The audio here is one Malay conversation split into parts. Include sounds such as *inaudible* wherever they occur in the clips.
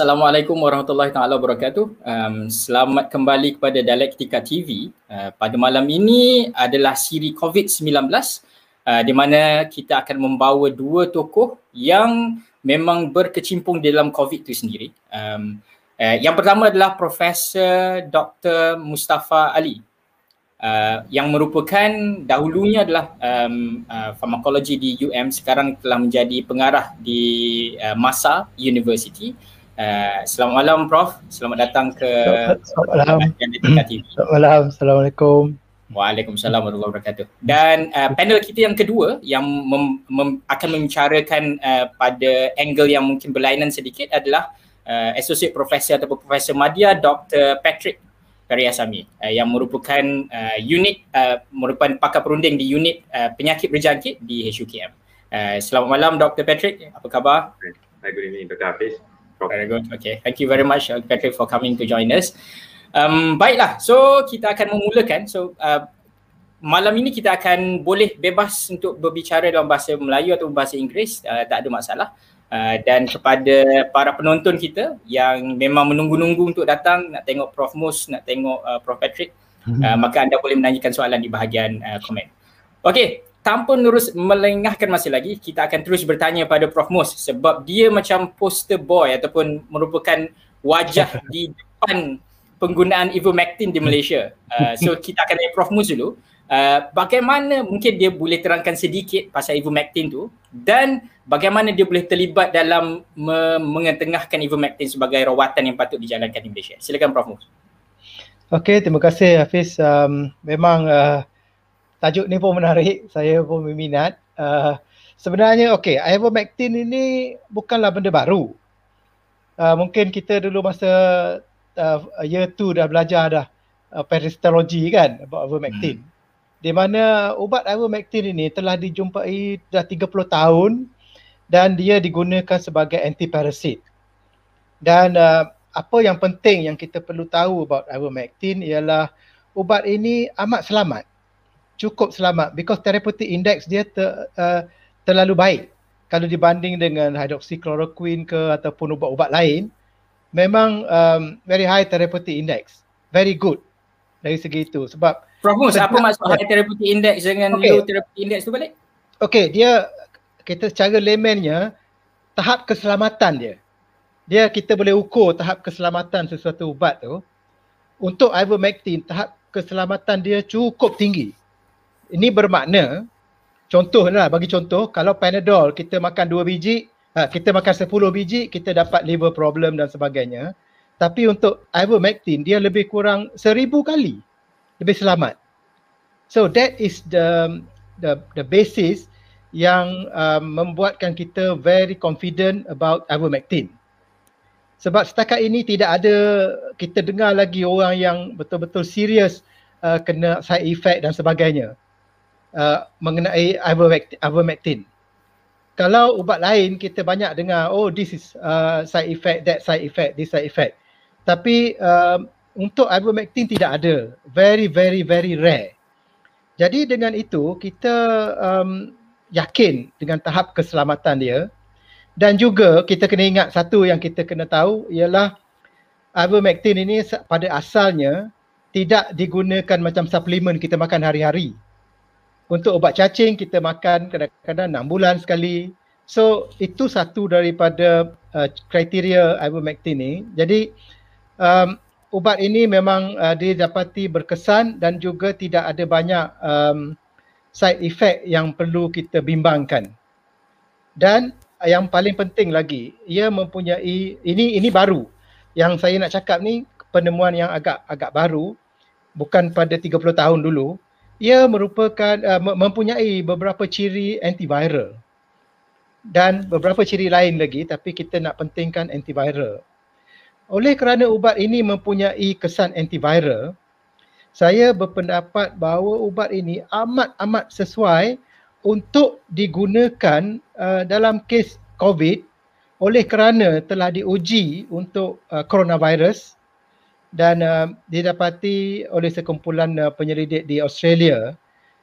Assalamualaikum warahmatullahi taala wabarakatuh. Um, selamat kembali kepada Dialektika TV. Uh, pada malam ini adalah siri COVID-19 uh, di mana kita akan membawa dua tokoh yang memang berkecimpung dalam COVID itu sendiri. Um, uh, yang pertama adalah Profesor Dr. Mustafa Ali uh, yang merupakan dahulunya adalah um, uh, farmakologi di UM sekarang telah menjadi pengarah di uh, Masa University. Uh, selamat malam Prof. Selamat datang ke Selamat malam. Selamat malam. Assalamualaikum. Waalaikumsalam warahmatullahi wabarakatuh. Dan uh, panel kita yang kedua yang mem, mem, akan membicarakan uh, pada angle yang mungkin berlainan sedikit adalah uh, Associate Professor atau Profesor Madya Dr. Patrick Periasami uh, yang merupakan uh, unit uh, merupakan pakar perunding di unit uh, penyakit berjangkit di HUKM. Uh, selamat malam Dr. Patrick. Apa khabar? Hi, good evening Dr. Hafiz. Very good. Okay. Thank you very much, uh, Patrick, for coming to join us. Um, baiklah. So kita akan memulakan. So uh, malam ini kita akan boleh bebas untuk berbicara dalam bahasa Melayu atau bahasa Inggeris. Uh, tak ada masalah. Uh, dan kepada para penonton kita yang memang menunggu-nunggu untuk datang nak tengok Prof Mus, nak tengok uh, Prof Patrick, uh, maka anda boleh menanyakan soalan di bahagian uh, komen. Okay, tanpa terus melengahkan masa lagi, kita akan terus bertanya pada Prof Mus sebab dia macam poster boy ataupun merupakan wajah *laughs* di depan penggunaan ivermectin di Malaysia. Uh, so *laughs* kita akan tanya Prof Mus dulu. Uh, bagaimana mungkin dia boleh terangkan sedikit pasal ivermectin tu dan bagaimana dia boleh terlibat dalam me- mengetengahkan ivermectin sebagai rawatan yang patut dijalankan di Malaysia. Silakan Prof Mus. Okey, terima kasih Hafiz. Um, memang uh, tajuk ni pun menarik, saya pun berminat. Uh, sebenarnya okey, ivermectin ini bukanlah benda baru. Uh, mungkin kita dulu masa uh, year 2 dah belajar dah uh, peristalologi kan about ivermectin. Hmm. Di mana ubat ivermectin ini telah dijumpai dah 30 tahun dan dia digunakan sebagai antiparasit. Dan uh, apa yang penting yang kita perlu tahu about ivermectin ialah ubat ini amat selamat cukup selamat because therapeutic index dia ter, uh, terlalu baik kalau dibanding dengan hydroxychloroquine ke ataupun ubat-ubat lain memang um, very high therapeutic index very good dari segi itu sebab Prof Mus, apa maksud high therapeutic index dengan okay. low therapeutic index tu balik? Okay, dia kita secara laymannya tahap keselamatan dia. Dia kita boleh ukur tahap keselamatan sesuatu ubat tu. Untuk ivermectin, tahap keselamatan dia cukup tinggi ini bermakna contohlah bagi contoh kalau panadol kita makan dua biji ha, kita makan sepuluh biji kita dapat liver problem dan sebagainya. Tapi untuk ivermectin dia lebih kurang seribu kali. Lebih selamat. So that is the the the basis yang um, membuatkan kita very confident about ivermectin. Sebab setakat ini tidak ada kita dengar lagi orang yang betul-betul serius uh, kena side effect dan sebagainya uh, mengenai ivermectin. Kalau ubat lain kita banyak dengar oh this is uh, side effect that side effect this side effect. Tapi uh, untuk ivermectin tidak ada. Very very very rare. Jadi dengan itu kita um, yakin dengan tahap keselamatan dia dan juga kita kena ingat satu yang kita kena tahu ialah ivermectin ini pada asalnya tidak digunakan macam suplemen kita makan hari-hari untuk ubat cacing kita makan kadang-kadang 6 bulan sekali. So itu satu daripada uh, kriteria ivermectin ni. Jadi um, ubat ini memang uh, didapati berkesan dan juga tidak ada banyak um, side effect yang perlu kita bimbangkan. Dan yang paling penting lagi, ia mempunyai ini ini baru. Yang saya nak cakap ni penemuan yang agak agak baru bukan pada 30 tahun dulu ia merupakan uh, mempunyai beberapa ciri antiviral dan beberapa ciri lain lagi tapi kita nak pentingkan antiviral. Oleh kerana ubat ini mempunyai kesan antiviral, saya berpendapat bahawa ubat ini amat-amat sesuai untuk digunakan uh, dalam kes COVID oleh kerana telah diuji untuk uh, coronavirus dan uh, didapati oleh sekumpulan uh, penyelidik di Australia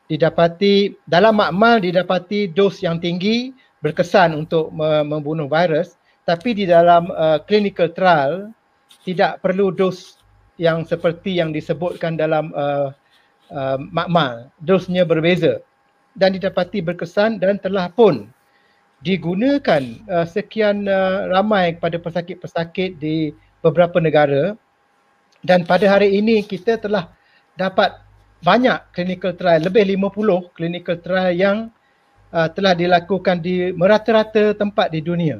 didapati dalam makmal didapati dos yang tinggi berkesan untuk membunuh virus. Tapi di dalam uh, clinical trial tidak perlu dos yang seperti yang disebutkan dalam uh, uh, makmal. Dosnya berbeza. Dan didapati berkesan dan telah pun digunakan uh, sekian uh, ramai kepada pesakit-pesakit di beberapa negara dan pada hari ini kita telah dapat banyak clinical trial, lebih 50 clinical trial yang uh, telah dilakukan di merata-rata tempat di dunia.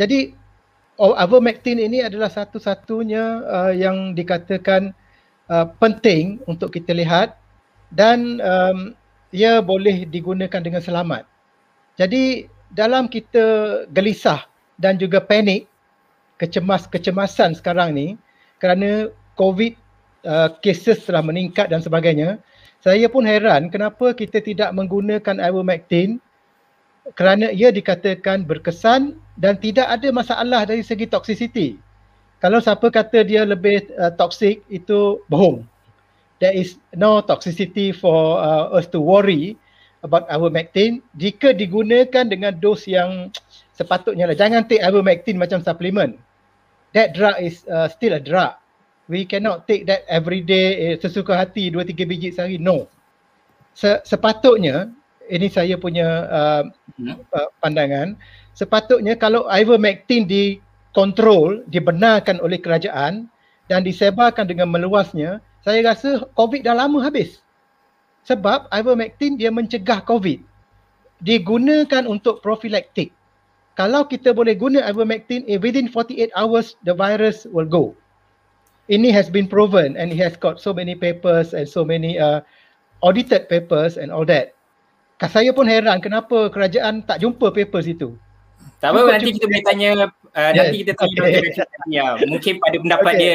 Jadi Ivermectin ini adalah satu-satunya uh, yang dikatakan uh, penting untuk kita lihat dan um, ia boleh digunakan dengan selamat. Jadi dalam kita gelisah dan juga panik, kecemas-kecemasan sekarang ni kerana COVID uh, cases telah meningkat dan sebagainya, saya pun heran kenapa kita tidak menggunakan Ivermectin kerana ia dikatakan berkesan dan tidak ada masalah dari segi toxicity. Kalau siapa kata dia lebih uh, toxic itu bohong. There is no toxicity for uh, us to worry about ivermectin jika digunakan dengan dos yang sepatutnya lah. Jangan take ivermectin macam supplement. That drug is uh, still a drug. We cannot take that every day eh, sesuka hati 2 3 biji sehari. No. Se- sepatutnya ini saya punya uh, hmm. uh, pandangan sepatutnya kalau ivermectin dikontrol, dibenarkan oleh kerajaan dan disebarkan dengan meluasnya, saya rasa COVID dah lama habis. Sebab ivermectin dia mencegah COVID. Digunakan untuk profilaktik. Kalau kita boleh guna ivermectin, eh, within 48 hours the virus will go. Ini has been proven and it has got so many papers and so many uh, audited papers and all that. Saya pun heran kenapa kerajaan tak jumpa papers itu. Tak apa nanti kita boleh tanya uh, yes. nanti kita tanya okay. ya mungkin pada pendapat okay. dia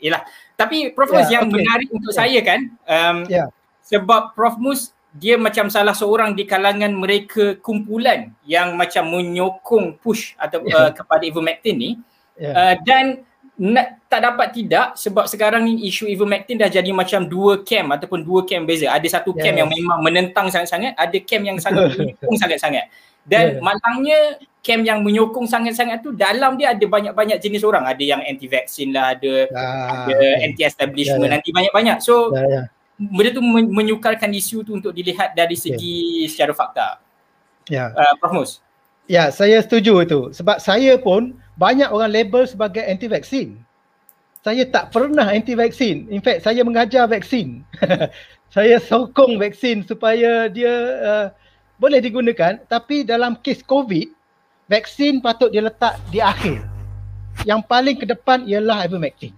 ialah tapi Prof Mus yeah, yang okay. menarik untuk yeah. saya kan um, yeah. sebab Prof Mus dia macam salah seorang di kalangan mereka kumpulan yang macam menyokong push atau yeah. uh, kepada ivermectin ni yeah. uh, dan nak, tak dapat tidak sebab sekarang ni isu ivermectin dah jadi macam dua camp ataupun dua camp beza ada satu camp yes. yang memang menentang sangat-sangat ada camp yang sangat *laughs* menyokong sangat-sangat dan yeah. malangnya camp yang menyokong sangat-sangat tu dalam dia ada banyak-banyak jenis orang. Ada yang anti vaksin lah, ada ah, ada okay. anti establishment yeah, yeah. nanti banyak-banyak. So yeah, yeah. Benda tu menyukarkan isu tu untuk dilihat dari segi okay. secara fakta. Ya. Yeah. Uh, Prof Mus. Ya, yeah, saya setuju itu. Sebab saya pun banyak orang label sebagai anti vaksin. Saya tak pernah anti vaksin. In fact, saya mengajar vaksin. *laughs* saya sokong vaksin supaya dia uh, boleh digunakan tapi dalam kes COVID vaksin patut dia letak di akhir. Yang paling ke depan ialah ivermectin.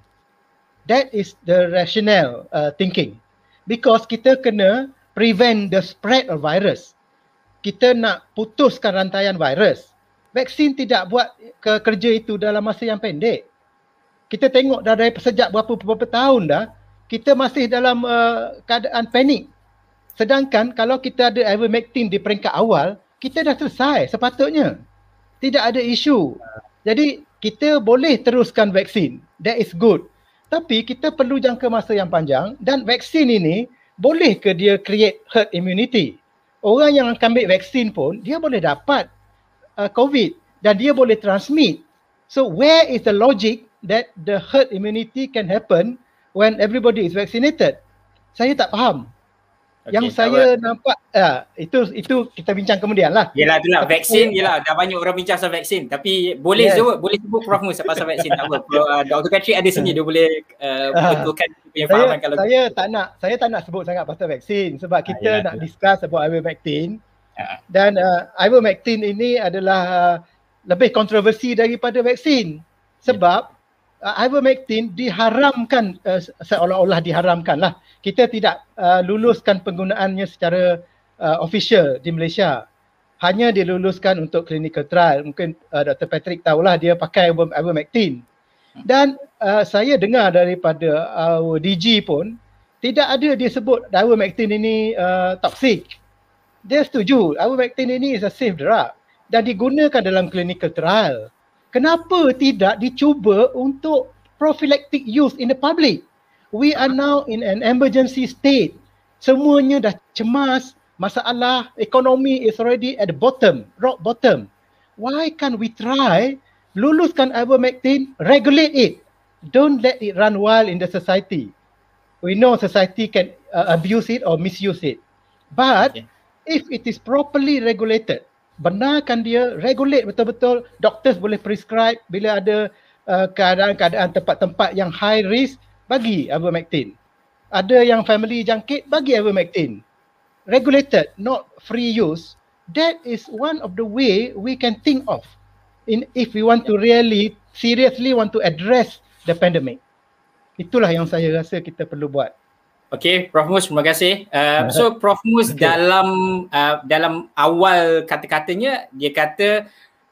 That is the rational uh, thinking. Because kita kena prevent the spread of virus. Kita nak putuskan rantaian virus. Vaksin tidak buat ke kerja itu dalam masa yang pendek. Kita tengok dah dari sejak berapa beberapa tahun dah, kita masih dalam uh, keadaan panik Sedangkan kalau kita ada ivermectin di peringkat awal, kita dah selesai sepatutnya. Tidak ada isu. Jadi kita boleh teruskan vaksin. That is good. Tapi kita perlu jangka masa yang panjang dan vaksin ini boleh ke dia create herd immunity? Orang yang akan ambil vaksin pun dia boleh dapat uh, COVID dan dia boleh transmit. So where is the logic that the herd immunity can happen when everybody is vaccinated? Saya tak faham. Okay, yang saya apa? nampak uh, itu itu kita bincang kemudian lah. Yalah itulah vaksin yalah dah banyak orang bincang pasal vaksin tapi boleh yes. sebut boleh sebut Prof Mus pasal vaksin tak apa. *laughs* Uh, Dr. Patrick ada sini dia boleh uh, betulkan punya fahaman kalau saya tak nak saya tak nak sebut sangat pasal vaksin sebab kita uh, nak discuss about ivermectin. Uh. Dan uh, ivermectin ini adalah uh, lebih kontroversi daripada vaksin sebab yeah uh, ivermectin diharamkan uh, seolah-olah diharamkan lah. Kita tidak uh, luluskan penggunaannya secara uh, official di Malaysia. Hanya diluluskan untuk clinical trial. Mungkin uh, Dr. Patrick tahulah dia pakai ivermectin. Dan uh, saya dengar daripada uh, DG pun tidak ada dia sebut ivermectin ini uh, toxic. Dia setuju ivermectin ini is a safe drug dan digunakan dalam clinical trial kenapa tidak dicuba untuk prophylactic use in the public? We are now in an emergency state. Semuanya dah cemas, masalah ekonomi is already at the bottom, rock bottom. Why can't we try luluskan ivermectin, regulate it. Don't let it run wild in the society. We know society can uh, abuse it or misuse it. But okay. if it is properly regulated, benarkan dia regulate betul-betul, doctors boleh prescribe bila ada uh, keadaan-keadaan tempat-tempat yang high risk, bagi ivermectin. Ada yang family jangkit, bagi ivermectin. Regulated, not free use. That is one of the way we can think of in if we want to really seriously want to address the pandemic. Itulah yang saya rasa kita perlu buat. Okay, Prof Mus, terima kasih. Uh, *laughs* so Prof Mus okay. dalam uh, dalam awal kata-katanya dia kata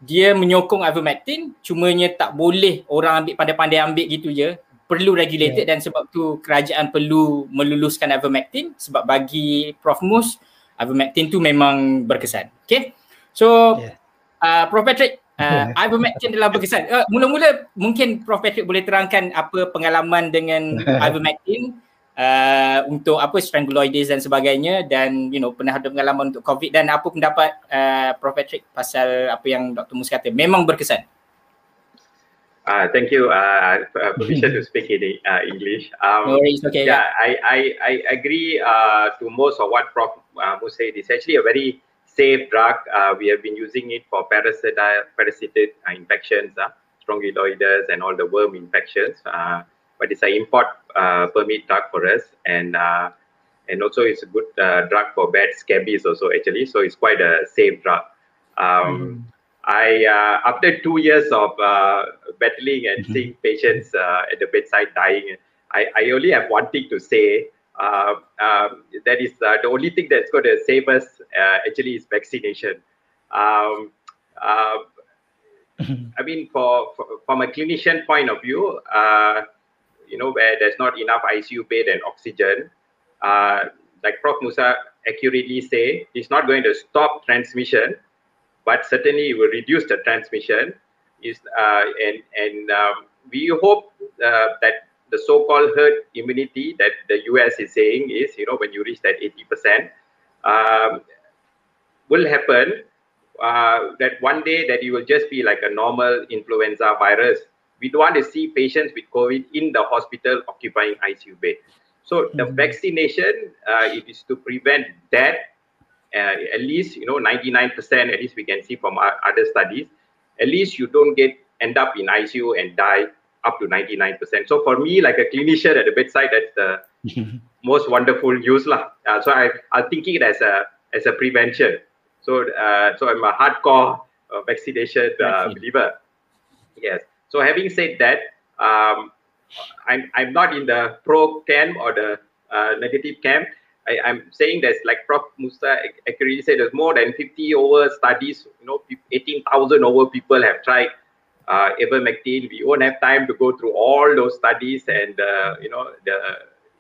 dia menyokong ivermectin cumanya tak boleh orang ambil pandai-pandai ambil gitu je perlu regulated yeah. dan sebab tu kerajaan perlu meluluskan ivermectin sebab bagi Prof Mus ivermectin tu memang berkesan. Okay. So yeah. uh, Prof Patrick Uh, *laughs* ivermectin adalah berkesan. Uh, mula-mula mungkin Prof Patrick boleh terangkan apa pengalaman dengan *laughs* ivermectin uh, untuk apa stranguloides dan sebagainya dan you know pernah ada pengalaman untuk COVID dan apa pendapat uh, Prof Patrick pasal apa yang Dr. Mus kata memang berkesan. Uh, thank you, uh, uh *laughs* permission to speak in uh, English. Um, no worries, okay. Yeah, I, I, I agree uh, to most of what Prof uh, said. It's actually a very safe drug. Uh, we have been using it for parasitic, parasitic uh, infections, uh, strongyloides, and all the worm infections. Uh, but it's an import uh, permit drug for us, and uh, and also it's a good uh, drug for bad scabies also actually. So it's quite a safe drug. Um, mm. I after two years of battling and mm-hmm. seeing patients at the bedside dying, I, I only have one thing to say uh, um, that is uh, the only thing that's going to save us uh, actually is vaccination. Um, uh, I mean, for, for, from a clinician point of view, uh, you know, where there's not enough ICU bed and oxygen, uh, like Prof. Musa accurately say, it's not going to stop transmission, but certainly it will reduce the transmission. Is and and um, we hope that the so-called herd immunity that the US is saying is, you know, when you reach that 80%, um, will happen uh, that one day that you will just be like a normal influenza virus. We don't want to see patients with COVID in the hospital occupying ICU bed. So mm-hmm. the vaccination, uh, it is to prevent that. Uh, at least you know 99%. At least we can see from our other studies. At least you don't get end up in ICU and die up to 99%. So for me, like a clinician at the bedside, that's the *laughs* most wonderful use. Lah. Uh, so I, I'm thinking it as a as a prevention. So uh, so I'm a hardcore uh, vaccination uh, believer. Yes. So having said that, um, I'm I'm not in the pro camp or the uh, negative camp. I, am saying that like Prof. Musa accurately said, there's more than 50 over studies. You know, 18,000 over people have tried uh, ivermectin. We won't have time to go through all those studies and uh, you know the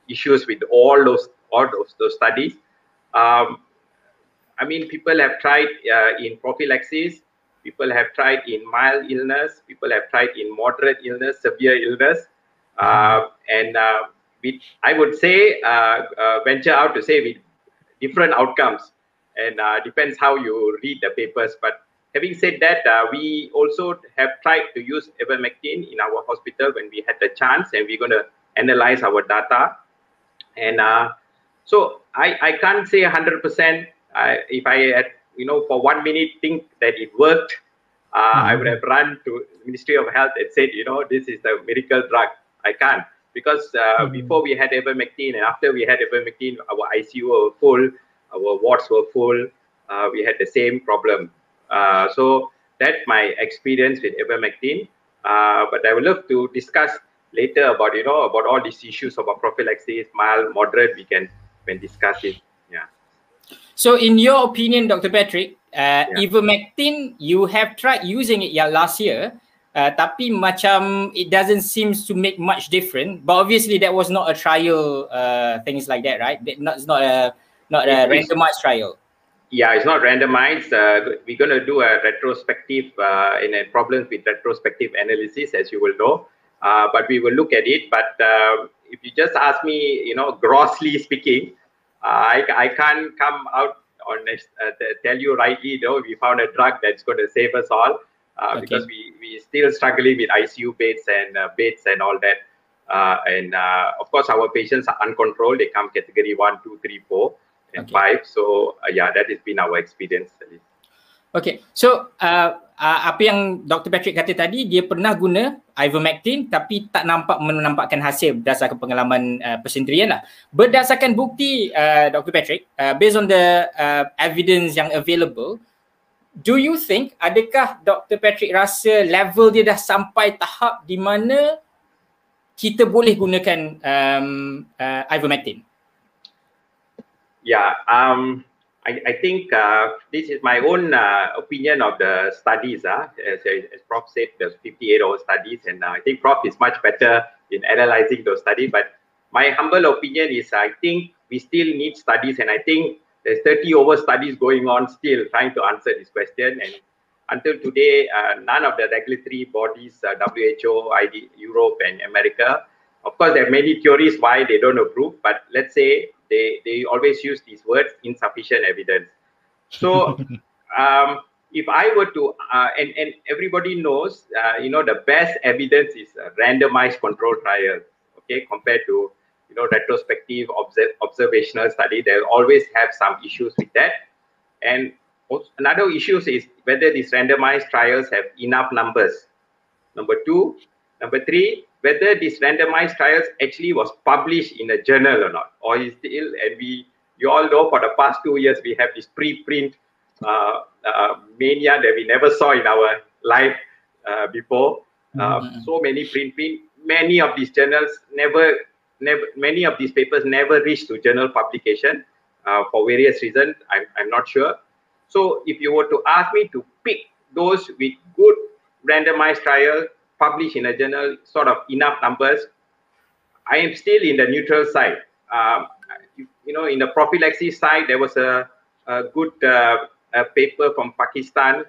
issues with all those all those, those studies. Um, I mean, people have tried uh, in prophylaxis. People have tried in mild illness. People have tried in moderate illness, severe illness, uh, and uh, we, I would say uh, venture out to say with different outcomes, and depends how you read the papers, but Having said that, uh, we also have tried to use ivermectin in our hospital when we had the chance, and we're going to analyze our data. And uh, so I, I can't say 100% uh, if I had, you know, for one minute think that it worked, uh, mm-hmm. I would have run to Ministry of Health and said, you know, this is the miracle drug. I can't because uh, mm-hmm. before we had ivermectin and after we had ivermectin, our ICU were full, our wards were full. Uh, we had the same problem. Uh, so that's my experience with ivermectin. Uh, but I would love to discuss later about you know about all these issues about prophylaxis, mild, moderate. We can can discuss it. Yeah. So, in your opinion, Dr. Patrick, uh, yeah. ivermectin, you have tried using it yeah, last year, uh, tapi macam it doesn't seem to make much difference. But obviously, that was not a trial, uh, things like that, right? That not, it's not a not a randomized trial yeah, it's not randomized. Uh, we're going to do a retrospective uh, in a problems with retrospective analysis, as you will know. Uh, but we will look at it. But uh, if you just ask me, you know, grossly *laughs* speaking, uh, I, I can't come out on uh, tell you rightly, you know, we found a drug that's going to save us all. Okay. Because we, we still struggling with ICU beds and uh, beds and all that. Uh, and uh, of course, our patients are uncontrolled. They come category one, two, three, four, and okay. five. So uh, yeah, that has been our experience. Okay, so uh, uh, apa yang Dr. Patrick kata tadi, dia pernah guna ivermectin tapi tak nampak menampakkan hasil berdasarkan pengalaman uh, persendirian lah. Berdasarkan bukti uh, Dr. Patrick, uh, based on the uh, evidence yang available, do you think adakah Dr. Patrick rasa level dia dah sampai tahap di mana kita boleh gunakan um, uh, ivermectin? Yeah, um, I, I think uh, this is my own uh, opinion of the studies. Uh, as, as Prof said, there's 58 hour studies, and uh, I think Prof is much better in analyzing those studies. But my humble opinion is I think we still need studies, and I think there's 30 over studies going on still trying to answer this question. And until today, uh, none of the regulatory bodies, uh, WHO, ID, Europe, and America, of course, there are many theories why they don't approve, but let's say they, they always use these words insufficient evidence. So, *laughs* um, if I were to, uh, and, and everybody knows, uh, you know, the best evidence is a randomized control trial, okay, compared to, you know, retrospective observ- observational study. They'll always have some issues with that. And another issue is whether these randomized trials have enough numbers. Number two. Number three, whether these randomized trials actually was published in a journal or not, or is still, and we, you all know for the past two years, we have this preprint uh, uh, mania that we never saw in our life uh, before. Uh, mm-hmm. So many print print, many of these journals never, never, many of these papers never reached to journal publication uh, for various reasons. I'm, I'm not sure. So if you were to ask me to pick those with good randomized trial published in a journal, sort of enough numbers. I am still in the neutral side. Um, you, you, know, in the prophylaxis side, there was a, a good uh, a paper from Pakistan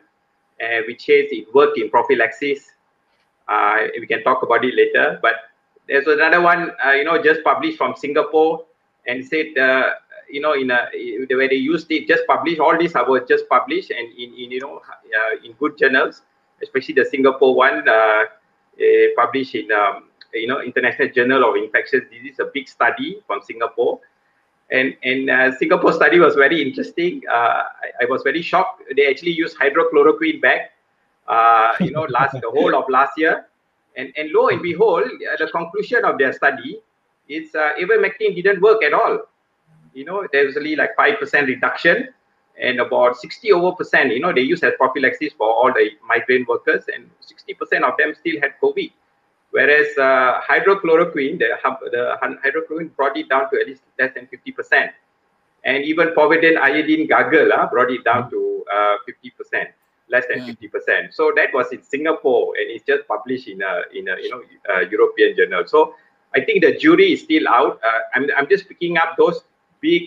uh, which says it worked in prophylaxis. Uh, we can talk about it later. But there's another one, uh, you know, just published from Singapore and said, uh, you know, in a where they used it, just published. All these are just published and in, in you know, uh, in good journals, especially the Singapore one uh, published in um, you know International Journal of Infectious Disease, a big study from Singapore. And, and uh, Singapore study was very interesting. Uh, I, I, was very shocked. They actually used hydrochloroquine back, uh, you know, last the whole of last year. And, and lo and behold, uh, the conclusion of their study is uh, ivermectin didn't work at all. You know, there was only like 5% reduction and about 60 over percent, you know, they use as prophylaxis for all the migrant workers, and 60% of them still had COVID. Whereas uh, hydrochloroquine, the, the hydrochloroquine brought it down to at least less than 50%. And even povidone iodine gargle uh, brought it down to uh, 50%, less than yeah. 50%. So that was in Singapore, and it's just published in a, in a you know, a European journal. So I think the jury is still out. Uh, I'm, I'm just picking up those big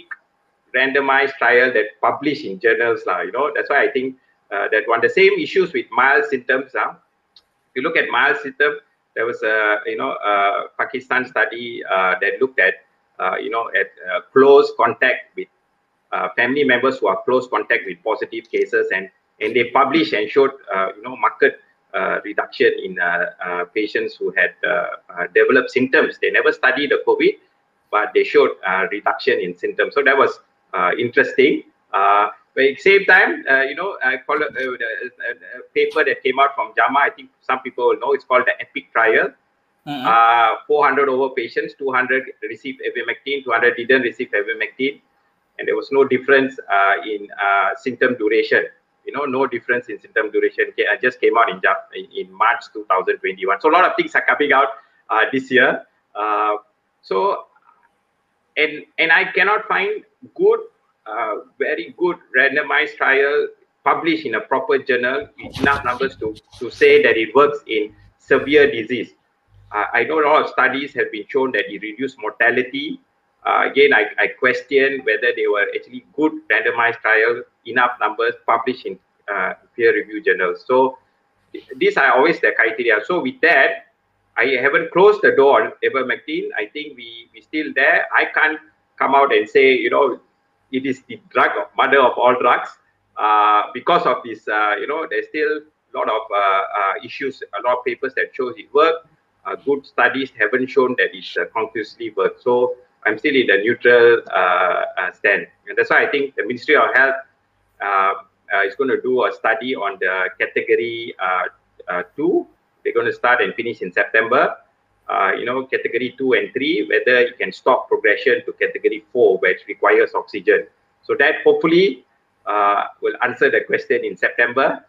randomized trial that published in journals. Uh, you know, that's why I think uh, that one the same issues with mild symptoms. Uh, if you look at mild symptoms, there was a you know a Pakistan study uh, that looked at uh, you know at uh, close contact with uh, family members who are close contact with positive cases, and and they published and showed uh, you know market uh, reduction in uh, patients who had developed symptoms. They never studied the COVID, but they showed reduction in symptoms. So that was uh, interesting. Uh, but at the same time, uh, you know, I call it a, paper that came out from JAMA. I think some people will know. It's called the EPIC trial. Mm-hmm. 400 over patients, 200 received ivermectin, 200 didn't receive ivermectin, and there was no difference in symptom duration you know, no difference in symptom duration. I just came out in in March 2021. So a lot of things are coming out uh, this year. Uh, so and and I cannot find good, uh, very good randomized trial published in a proper journal with enough numbers to to say that it works in severe disease. Uh, I know a lot of studies have been shown that it reduced mortality. Uh, again, I, I question whether they were actually good randomized trials, enough numbers published in uh, peer-reviewed journals. So these are always the criteria. So with that, I haven't closed the door on ivermectin. I think we we still there. I can't come out and say you know it is the drug mother of all drugs uh, because of this. Uh, you know, there's still a lot of uh, uh, issues, a lot of papers that shows it work. Uh, good studies haven't shown that it uh, conclusively works. So I'm still in the neutral stand, and that's why I think the Ministry of Health is going to do a study on the category uh, uh, two. They're going to start and finish in September. Uh, you know, category two and three, whether it can stop progression to category four, which requires oxygen. So that hopefully uh, will answer the question in September,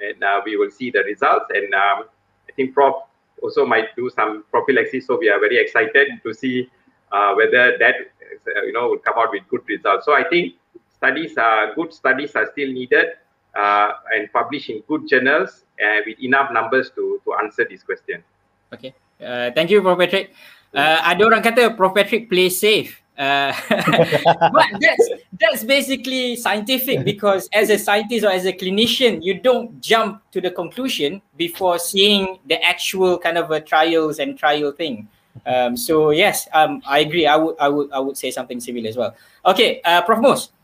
and uh, we will see the results. And um, I think Prof also might do some prophylaxis, so we are very excited to see uh, whether that you know will come out with good results. So I think studies are good studies are still needed uh, and published in good journals and with enough numbers to to answer this question. Okay. Uh, thank you Prof Patrick. Uh, ada orang kata Prof Patrick play safe. Uh, *laughs* but that's that's basically scientific because as a scientist or as a clinician, you don't jump to the conclusion before seeing the actual kind of a trials and trial thing. Um, so yes, um, I agree. I would I would I would say something similar as well. Okay, uh, Prof Mus.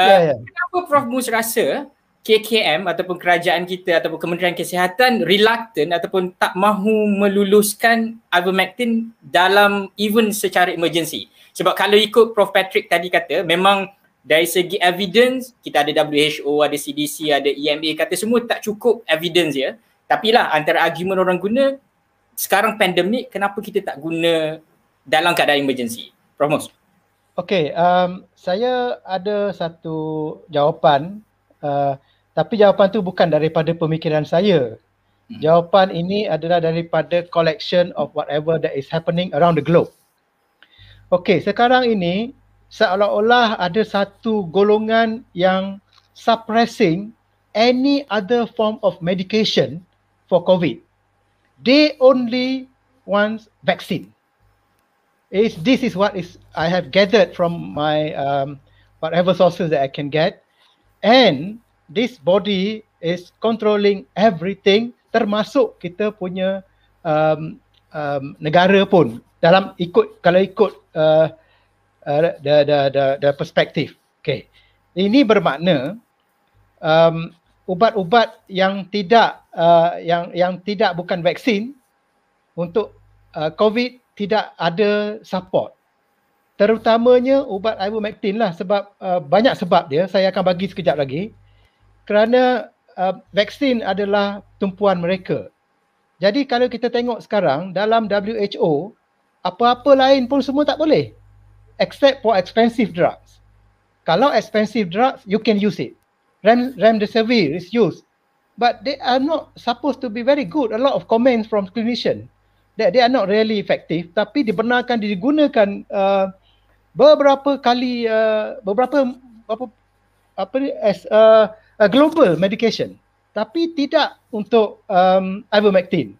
Uh, Ya, ya. Kenapa Prof Mus rasa KKM ataupun kerajaan kita ataupun Kementerian Kesihatan reluctant ataupun tak mahu meluluskan ivermectin dalam even secara emergency? Sebab kalau ikut Prof Patrick tadi kata memang dari segi evidence kita ada WHO, ada CDC, ada EMA kata semua tak cukup evidence ya. Tapi lah antara argument orang guna sekarang pandemik kenapa kita tak guna dalam keadaan emergency? Prof Mus. Okey, um, saya ada satu jawapan uh, tapi jawapan tu bukan daripada pemikiran saya. Hmm. Jawapan ini adalah daripada collection of whatever that is happening around the globe. Okey, sekarang ini seolah-olah ada satu golongan yang suppressing any other form of medication for COVID. They only want vaccine. Is this is what is I have gathered from my um, whatever sources that I can get, and this body is controlling everything, termasuk kita punya um, um, negara pun. Dalam ikut kalau ikut uh, uh, the, the the the perspective. Okay, ini bermakna um, ubat-ubat yang tidak uh, yang yang tidak bukan vaksin untuk uh, COVID tidak ada support. Terutamanya ubat ivermectin lah sebab uh, banyak sebab dia. Saya akan bagi sekejap lagi. Kerana uh, vaksin adalah tumpuan mereka. Jadi kalau kita tengok sekarang dalam WHO, apa-apa lain pun semua tak boleh. Except for expensive drugs. Kalau expensive drugs, you can use it. Rem, remdesivir is used. But they are not supposed to be very good. A lot of comments from clinician that they are not really effective. Tapi dibenarkan digunakan uh, beberapa kali, uh, beberapa apa apa ni as a, a global medication. Tapi tidak untuk um, ivermectin.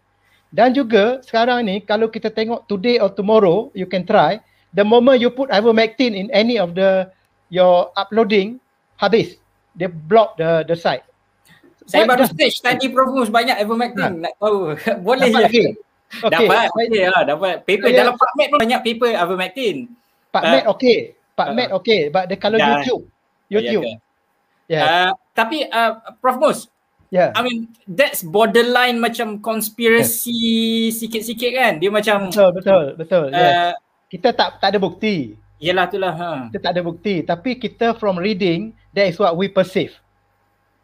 Dan juga sekarang ni kalau kita tengok today or tomorrow, you can try. The moment you put ivermectin in any of the your uploading, habis. Dia block the the site. Saya baru stage tadi Prof Mus banyak ivermectin nak tahu. *laughs* Boleh je. lagi? Okay. Dapat. Boleh lah, dapat. Paper Saya- dalam PubMed pun banyak paper ivermectin. Pak Uh, Med okey. Pak Med okey. But the kalau Dah. YouTube. YouTube. Ya? Yeah. Uh, tapi uh, Prof Mus, Yeah. I mean that's borderline macam conspiracy sikit-sikit kan. Dia macam Betul, betul, betul. Yes. uh, Kita tak tak ada bukti. yelah itulah ha. Kita tak ada bukti. Tapi kita from reading, that is what we perceive.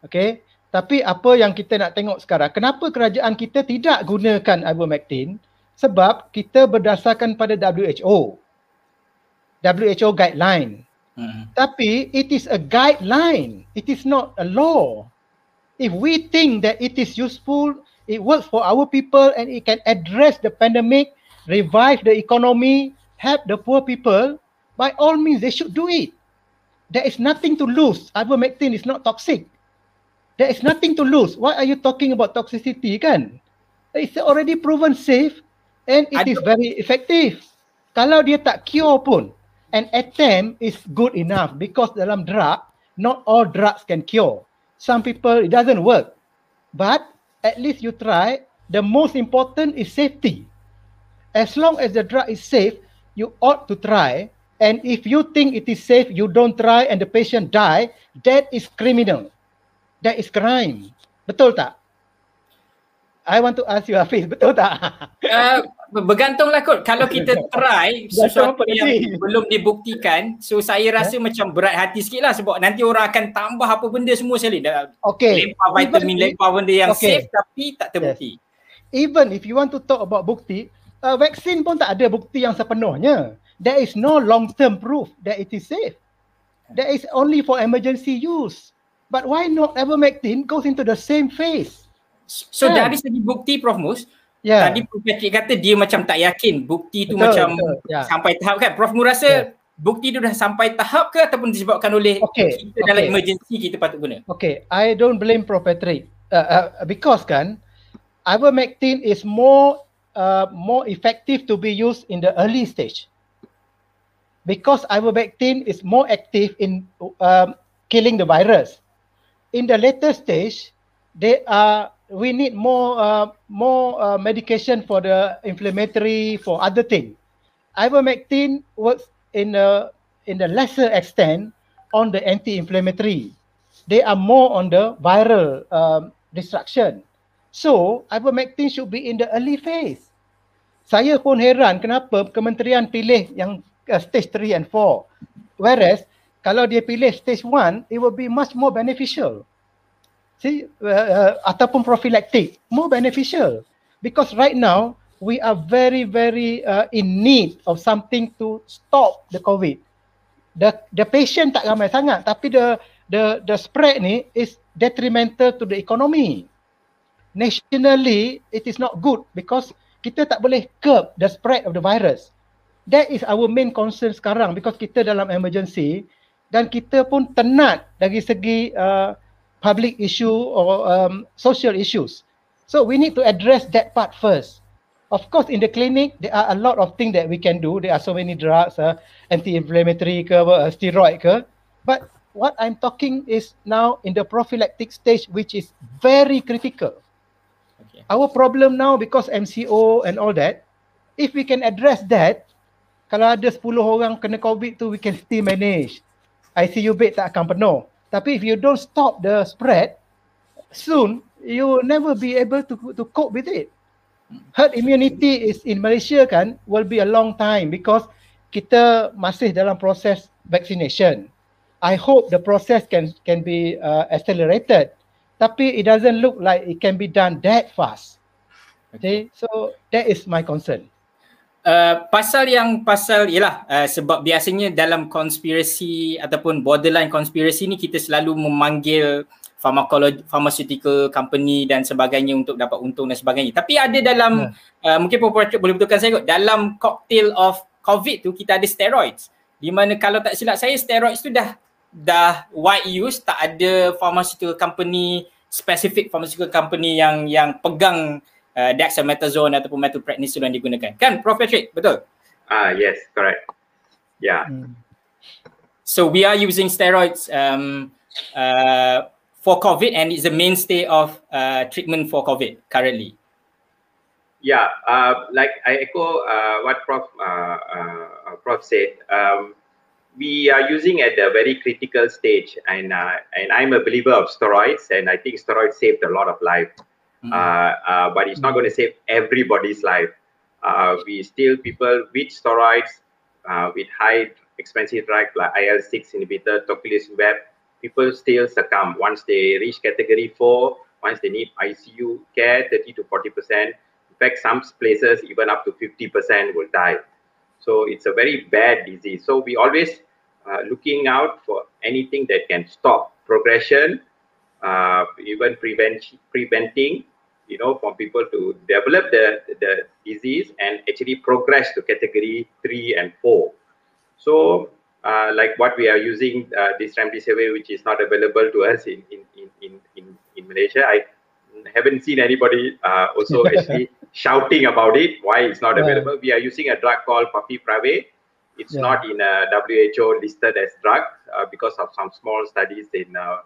Okay. Tapi apa yang kita nak tengok sekarang, kenapa kerajaan kita tidak gunakan ivermectin? Sebab kita berdasarkan pada WHO. WHO guideline. Hmm. Tapi it is a guideline. It is not a law. If we think that it is useful, it works for our people and it can address the pandemic, revive the economy, help the poor people, by all means they should do it. There is nothing to lose. Ivermectin is not toxic. There is nothing to lose. Why are you talking about toxicity kan? It's already proven safe and it is very effective. Kalau dia tak cure pun, an attempt is good enough because dalam drug, not all drugs can cure. Some people, it doesn't work. But at least you try. The most important is safety. As long as the drug is safe, you ought to try. And if you think it is safe, you don't try and the patient die, that is criminal. That is crime. Betul tak? I want to ask you Hafiz, *laughs* betul tak? Uh, bergantunglah kot. Kalau kita try sesuatu yang belum dibuktikan, so saya rasa yeah. macam berat hati sikit lah sebab nanti orang akan tambah apa benda semua sekali. Okay. Lempar vitamin, Even lempar benda yang okay. safe tapi tak terbukti. Yes. Even if you want to talk about bukti, uh, vaksin pun tak ada bukti yang sepenuhnya. There is no long term proof that it is safe. That is only for emergency use. But why not ivermectin goes into the same phase? So yeah. dari segi bukti Prof Mus, yeah. tadi Prof Patrick kata dia macam tak yakin bukti tu betul, macam betul, yeah. sampai tahap kan. Prof Mus rasa yeah. bukti tu dah sampai tahap ke ataupun disebabkan oleh okay. kita okay. dalam emergency kita patut guna? Okay, I don't blame Prof Patrick. Uh, uh, because kan, ivermectin is more uh, more effective to be used in the early stage. Because ivermectin is more active in um, killing the virus. In the later stage, they are we need more uh, more uh, medication for the inflammatory for other thing. Ivermectin works in a in the lesser extent on the anti-inflammatory. They are more on the viral um, destruction. So ivermectin should be in the early phase. Saya pun heran kenapa kementerian pilih yang uh, stage 3 and 4. Whereas kalau dia pilih stage 1, it will be much more beneficial. See uh, uh, ataupun prophylactic more beneficial. Because right now we are very very uh, in need of something to stop the covid. The the patient tak ramai sangat tapi the the the spread ni is detrimental to the economy. Nationally it is not good because kita tak boleh curb the spread of the virus. That is our main concern sekarang because kita dalam emergency dan kita pun tenat dari segi uh, public issue or um, social issues. So we need to address that part first. Of course, in the clinic, there are a lot of things that we can do. There are so many drugs, uh, anti-inflammatory, ke, uh, steroid. Ke. But what I'm talking is now in the prophylactic stage, which is very critical. Okay. Our problem now, because MCO and all that, if we can address that, kalau ada 10 orang kena COVID tu, we can still manage. ICU bed tak akan penuh. Tapi if you don't stop the spread, soon you will never be able to to cope with it. Herd immunity is in Malaysia kan will be a long time because kita masih dalam proses vaccination. I hope the process can can be uh, accelerated. Tapi it doesn't look like it can be done that fast. Okay, so that is my concern. Uh, pasal yang pasal ialah uh, sebab biasanya dalam konspirasi ataupun borderline konspirasi ni kita selalu memanggil pharmacology pharmaceutical company dan sebagainya untuk dapat untung dan sebagainya tapi ada dalam yeah. uh, mungkin Prof boleh betulkan saya kot dalam cocktail of covid tu kita ada steroids di mana kalau tak silap saya steroids tu dah dah wide use tak ada pharmaceutical company specific pharmaceutical company yang yang pegang uh, dexamethasone ataupun methylprednisolone digunakan. Kan Prof Patrick, betul? Ah uh, yes, correct. Yeah. Hmm. So we are using steroids um, uh, for COVID and it's the mainstay of uh, treatment for COVID currently. Yeah, uh, like I echo uh, what Prof uh, uh, Prof said. Um, we are using at a very critical stage, and uh, and I'm a believer of steroids, and I think steroids saved a lot of life. Mm-hmm. Uh, uh, but it's not going to save everybody's life. Uh, we still people with steroids, uh, with high expensive drugs like IL-6 inhibitor, tocilizumab, people still succumb once they reach category four. Once they need ICU care, 30 to 40 percent. In fact, some places even up to 50 percent will die. So it's a very bad disease. So we always uh, looking out for anything that can stop progression uh, even prevent preventing you know for people to develop the the disease and actually progress to category three and four. So uh, like what we are using uh, this remdesivir which is not available to us in in in in, in malaysia i haven't seen anybody uh, also *laughs* actually shouting about it why it's not available. We are using a drug called favipiravir it's yeah. not in a who listed as drug uh, because of some small studies in uh,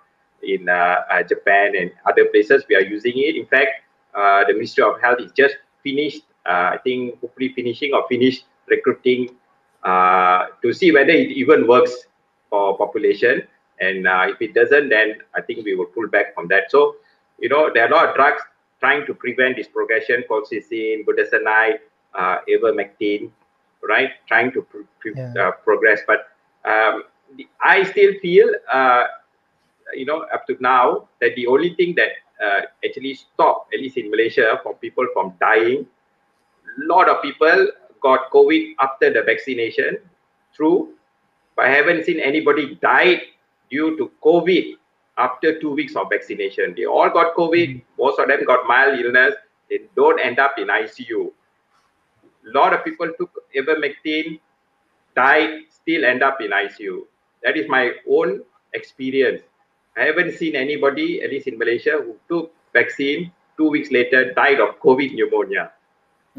in uh, uh, Japan and other places. We are using it. In fact, uh, the Ministry of Health is just finished, I think, hopefully finishing or finished recruiting to see whether it even works for population. And if it doesn't, then I think we will pull back from that. So, you know, there are a lot of drugs trying to prevent this progression, colchicine, budesonide, uh, ivermectin, right? Trying to pr- pr- Yeah. uh, progress, but um, I still feel, uh, you know, up to now that the only thing that uh, actually stopped, at least in Malaysia, for people from dying, a lot of people got COVID after the vaccination. True, but I haven't seen anybody died due to COVID after two weeks of vaccination. They all got COVID. Most of them got mild illness. They don't end up in ICU. A lot of people took ivermectin, died, still end up in ICU. That is my own experience. I haven't seen anybody, at least in Malaysia, who took vaccine two weeks later died of COVID pneumonia.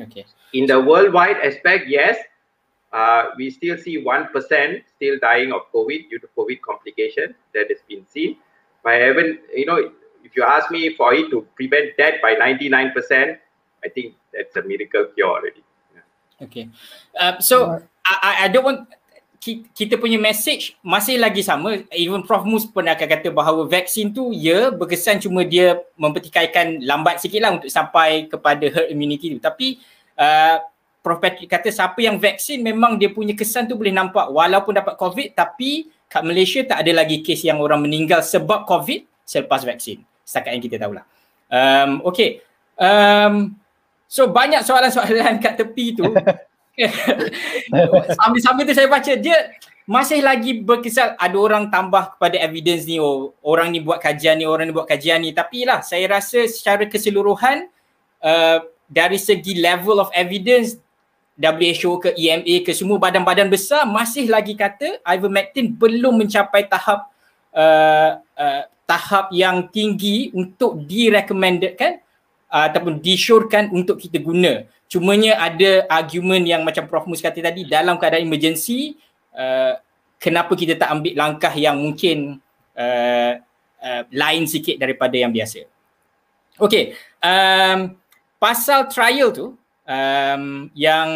Okay. In the worldwide aspect, yes, uh, we still see 1% still dying of COVID due to COVID complication that has been seen. But I haven't, you know, if you ask me for it to prevent death by 99%, I think that's a miracle cure already. Okay. Uh, so I, I, I don't want ki- kita punya message masih lagi sama. Even Prof Mus pun akan kata bahawa vaksin tu ya berkesan cuma dia mempertikaikan lambat sikit lah untuk sampai kepada herd immunity tu. Tapi uh, Prof Patrick kata siapa yang vaksin memang dia punya kesan tu boleh nampak walaupun dapat COVID tapi kat Malaysia tak ada lagi kes yang orang meninggal sebab COVID selepas vaksin. Setakat yang kita tahulah. Um, okay. Um, so banyak soalan-soalan *laughs* kat tepi tu. *laughs* *laughs* Sambil-sambil tu saya baca. Dia masih lagi berkisar ada orang tambah kepada evidence ni oh orang ni buat kajian ni orang ni buat kajian ni. Tapi lah saya rasa secara keseluruhan uh, dari segi level of evidence WHO ke EMA ke semua badan-badan besar masih lagi kata ivermectin belum mencapai tahap uh, uh, tahap yang tinggi untuk direkomendkan uh, ataupun disyorkan untuk kita guna. Cumanya ada argument yang macam Prof Mus kata tadi dalam keadaan emergency uh, kenapa kita tak ambil langkah yang mungkin uh, uh, lain sikit daripada yang biasa. Okay, um, pasal trial tu um, yang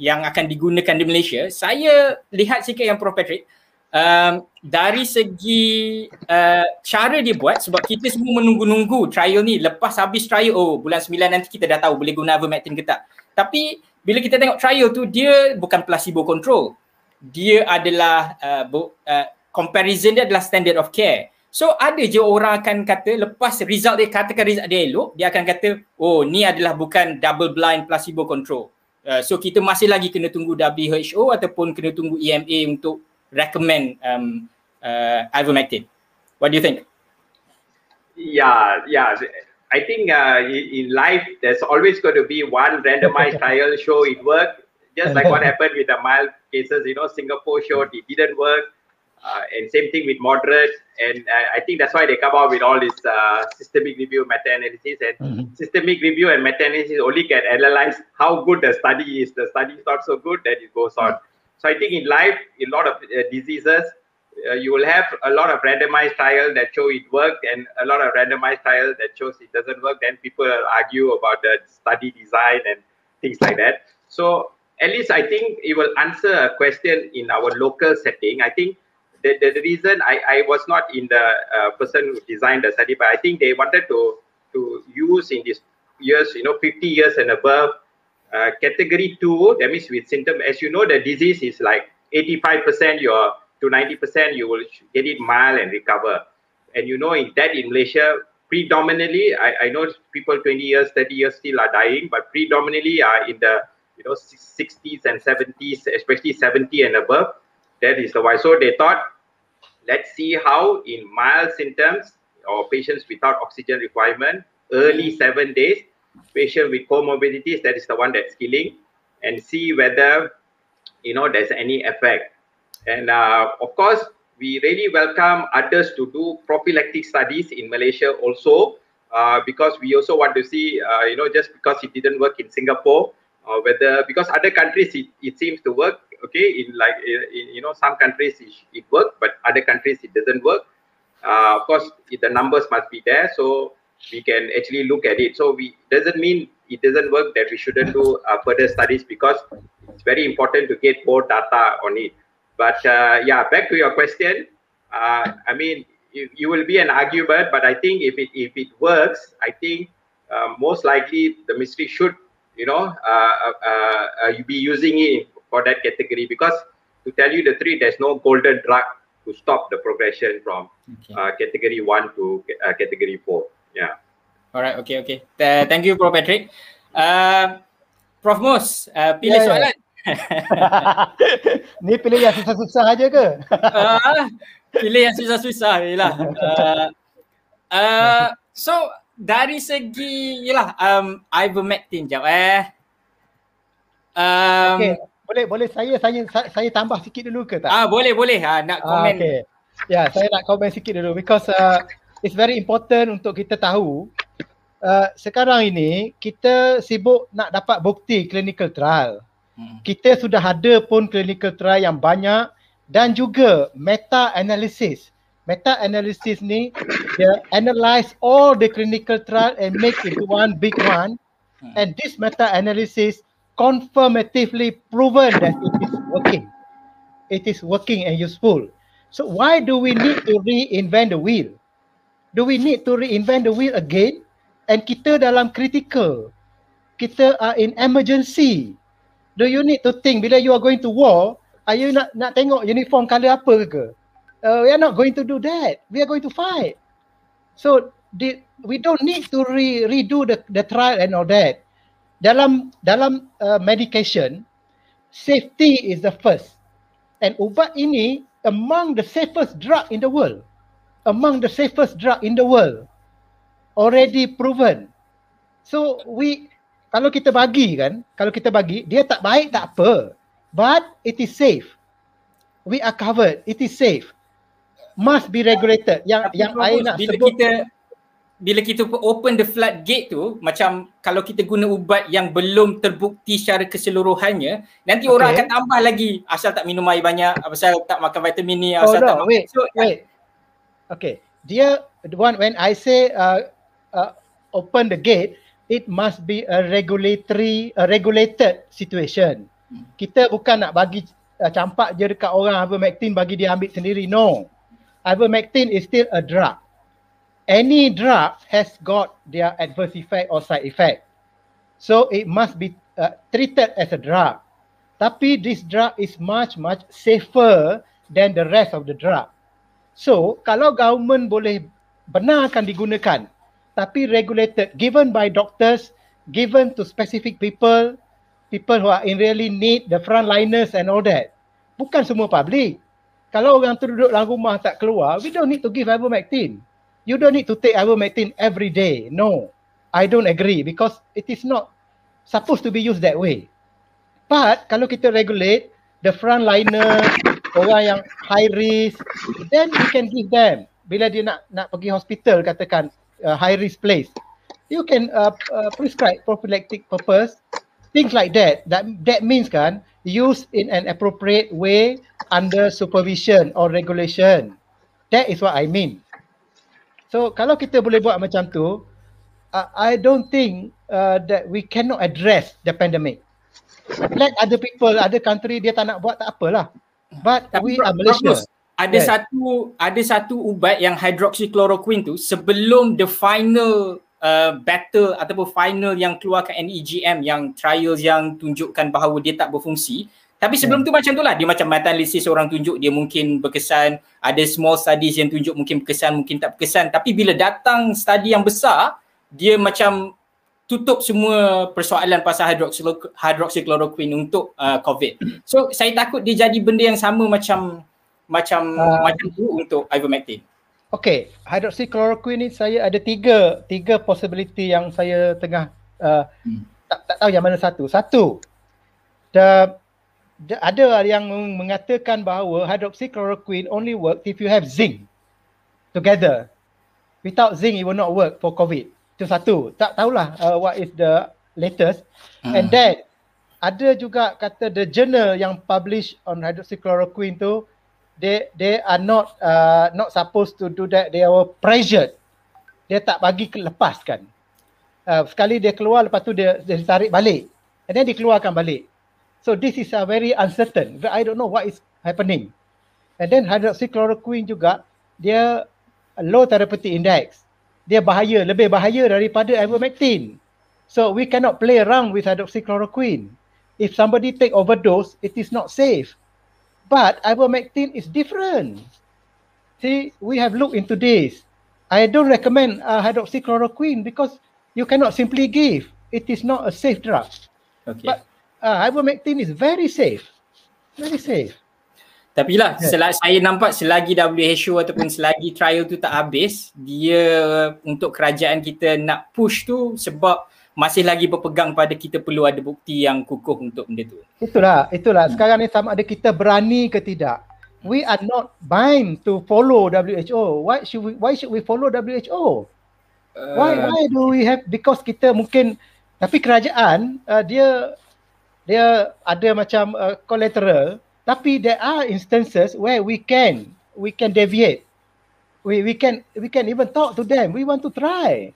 yang akan digunakan di Malaysia, saya lihat sikit yang Prof Patrick um, dari segi uh, cara dia buat sebab kita semua menunggu-nunggu trial ni lepas habis trial oh bulan 9 nanti kita dah tahu boleh guna ivermectin ke tak. Tapi bila kita tengok trial tu dia bukan placebo control. Dia adalah uh, bu, uh, comparison dia adalah standard of care. So ada je orang akan kata lepas result dia katakan result dia elok, dia akan kata oh ni adalah bukan double blind placebo control. Uh, so kita masih lagi kena tunggu WHO ataupun kena tunggu EMA untuk recommend um, uh, ivermectin. What do you think? Yeah, yeah. I think uh, in life, there's always going to be one randomized *laughs* trial show it worked. Just like what *laughs* happened with the mild cases, you know, Singapore showed it didn't work. Uh, and same thing with moderate. And uh, I think that's why they come out with all this uh, systemic review, meta-analysis. And mm-hmm. systemic review and meta-analysis only can analyze how good the study is. The study is not so good, then it goes on. So I think in life, a lot of uh, diseases, uh, you will have a lot of randomized trials that show it worked and a lot of randomized trials that shows it doesn't work. Then people argue about the study design and things like that. So at least I think it will answer a question in our local setting. I think the, the, the reason I, I was not in the uh, person who designed the study, but I think they wanted to to use in these years, you know, 50 years and above, uh, category two, that means with symptom, as you know, the disease is like 85% you're to 90% you will get it mild and recover. And you know, in that in Malaysia, predominantly, I, I know people 20 years, 30 years still are dying, but predominantly are in the you know 60s and 70s, especially 70 and above. That is the why. So they thought, let's see how in mild symptoms or patients without oxygen requirement, early seven days, patient with comorbidities, that is the one that's killing, and see whether you know there's any effect. And uh, of course, we really welcome others to do prophylactic studies in Malaysia also, uh, because we also want to see, uh, you know, just because it didn't work in Singapore, uh, whether because other countries it, it seems to work, okay, in like in, you know some countries it, it works, but other countries it doesn't work. Uh, of course, the numbers must be there, so we can actually look at it. So we doesn't mean it doesn't work that we shouldn't do uh, further studies because it's very important to get more data on it. But uh, yeah, back to your question. Uh, I mean, you, you, will be an argument, but I think if it if it works, I think uh, most likely the ministry should, you know, uh, uh, uh, be using it for that category because to tell you the truth, there's no golden drug to stop the progression from okay. uh, category one to uh, category four. Yeah. All right. Okay. Okay. Uh, thank you, Prof. Patrick. Uh, Prof. Mus, uh, pilih yeah, soalan. *laughs* Ni pilih yang susah-susah aja ke? *laughs* uh, pilih yang susah-susah je lah. Uh, uh, so, dari segi, yelah, um, ivermectin jap eh. Um, okay boleh boleh saya saya saya tambah sikit dulu ke tak? Ah boleh boleh ha nak ah, komen. Ah, okay. Ya, yeah, saya nak komen sikit dulu because uh, it's very important untuk kita tahu uh, sekarang ini kita sibuk nak dapat bukti clinical trial. Hmm. Kita sudah ada pun clinical trial yang banyak dan juga meta analysis. Meta analysis ni dia analyze all the clinical trial and make it one big one. Hmm. And this meta analysis confirmatively proven that it is working. It is working and useful. So why do we need to reinvent the wheel? Do we need to reinvent the wheel again? And kita dalam critical. Kita are in emergency. Do you need to think bila you are going to war, are you nak nak tengok uniform color apa ke? Uh, we are not going to do that. We are going to fight. So the, we don't need to re, redo the, the trial and all that dalam dalam uh, medication safety is the first and ubat ini among the safest drug in the world among the safest drug in the world. Already proven. So we kalau kita bagi kan kalau kita bagi dia tak baik tak apa. But it is safe. We are covered. It is safe. Must be regulated. Yang Tapi yang saya nak sebut kita bila kita open the floodgate tu macam kalau kita guna ubat yang belum terbukti secara keseluruhannya nanti okay. orang akan tambah lagi. Asal tak minum air banyak asal tak makan vitamin ni asal oh, no. tak wait, so, wait. Okay dia one when i say uh, uh, open the gate it must be a regulatory a regulated situation kita bukan nak bagi uh, campak je dekat orang ivermectin bagi dia ambil sendiri no ivermectin is still a drug any drug has got their adverse effect or side effect. So it must be uh, treated as a drug. Tapi this drug is much much safer than the rest of the drug. So kalau government boleh benarkan digunakan tapi regulated given by doctors given to specific people people who are in really need the frontliners and all that bukan semua public kalau orang tu duduk dalam rumah tak keluar we don't need to give ivermectin you don't need to take ivermectin every day. No, I don't agree because it is not supposed to be used that way. But kalau kita regulate the frontliner, orang yang high risk, then we can give them. Bila dia nak nak pergi hospital katakan uh, high risk place, you can uh, uh, prescribe prophylactic purpose, things like that. That that means kan use in an appropriate way under supervision or regulation. That is what I mean. So kalau kita boleh buat macam tu, uh, I don't think uh, that we cannot address the pandemic. Let other people, other country dia tak nak buat tak apalah. But Tapi we are Malaysia. Ada yes. satu ada satu ubat yang hydroxychloroquine tu sebelum the final uh, battle ataupun final yang keluarkan NEGM yang trials yang tunjukkan bahawa dia tak berfungsi tapi sebelum yeah. tu macam tu lah, dia macam meta analisis orang tunjuk dia mungkin berkesan, ada small studies yang tunjuk mungkin berkesan, mungkin tak berkesan. Tapi bila datang study yang besar, dia macam tutup semua persoalan pasal hydroxychloroquine untuk uh, COVID. So saya takut dia jadi benda yang sama macam macam uh, macam tu untuk ivermectin. Okay, hydroxychloroquine ni saya ada tiga tiga possibility yang saya tengah uh, hmm. tak, tak tahu yang mana satu. Satu, the ada yang mengatakan bahawa hydroxychloroquine only work if you have zinc together. Without zinc, it will not work for COVID. Itu satu. Tak tahulah uh, what is the latest. Hmm. And then, ada juga kata the journal yang publish on hydroxychloroquine tu, they they are not uh, not supposed to do that. They are pressured. Dia tak bagi lepaskan. Uh, sekali dia keluar, lepas tu dia, dia tarik balik. And then dikeluarkan balik. So this is a very uncertain. I don't know what is happening. And then hydroxychloroquine juga dia low therapeutic index. Dia bahaya, lebih bahaya daripada ivermectin. So we cannot play around with hydroxychloroquine. If somebody take overdose, it is not safe. But ivermectin is different. See, we have looked into this. I don't recommend uh, hydroxychloroquine because you cannot simply give. It is not a safe drug. Okay. But uh, ivermectin is very safe. Very safe. Tapi lah yeah. sel- saya nampak selagi WHO ataupun selagi trial tu tak habis, dia untuk kerajaan kita nak push tu sebab masih lagi berpegang pada kita perlu ada bukti yang kukuh untuk benda tu. Itulah, itulah. Hmm. Sekarang ni sama ada kita berani ke tidak. We are not bind to follow WHO. Why should we why should we follow WHO? Uh, why why do we have because kita mungkin tapi kerajaan uh, dia dia ada macam uh, collateral tapi there are instances where we can we can deviate. We we can we can even talk to them. We want to try.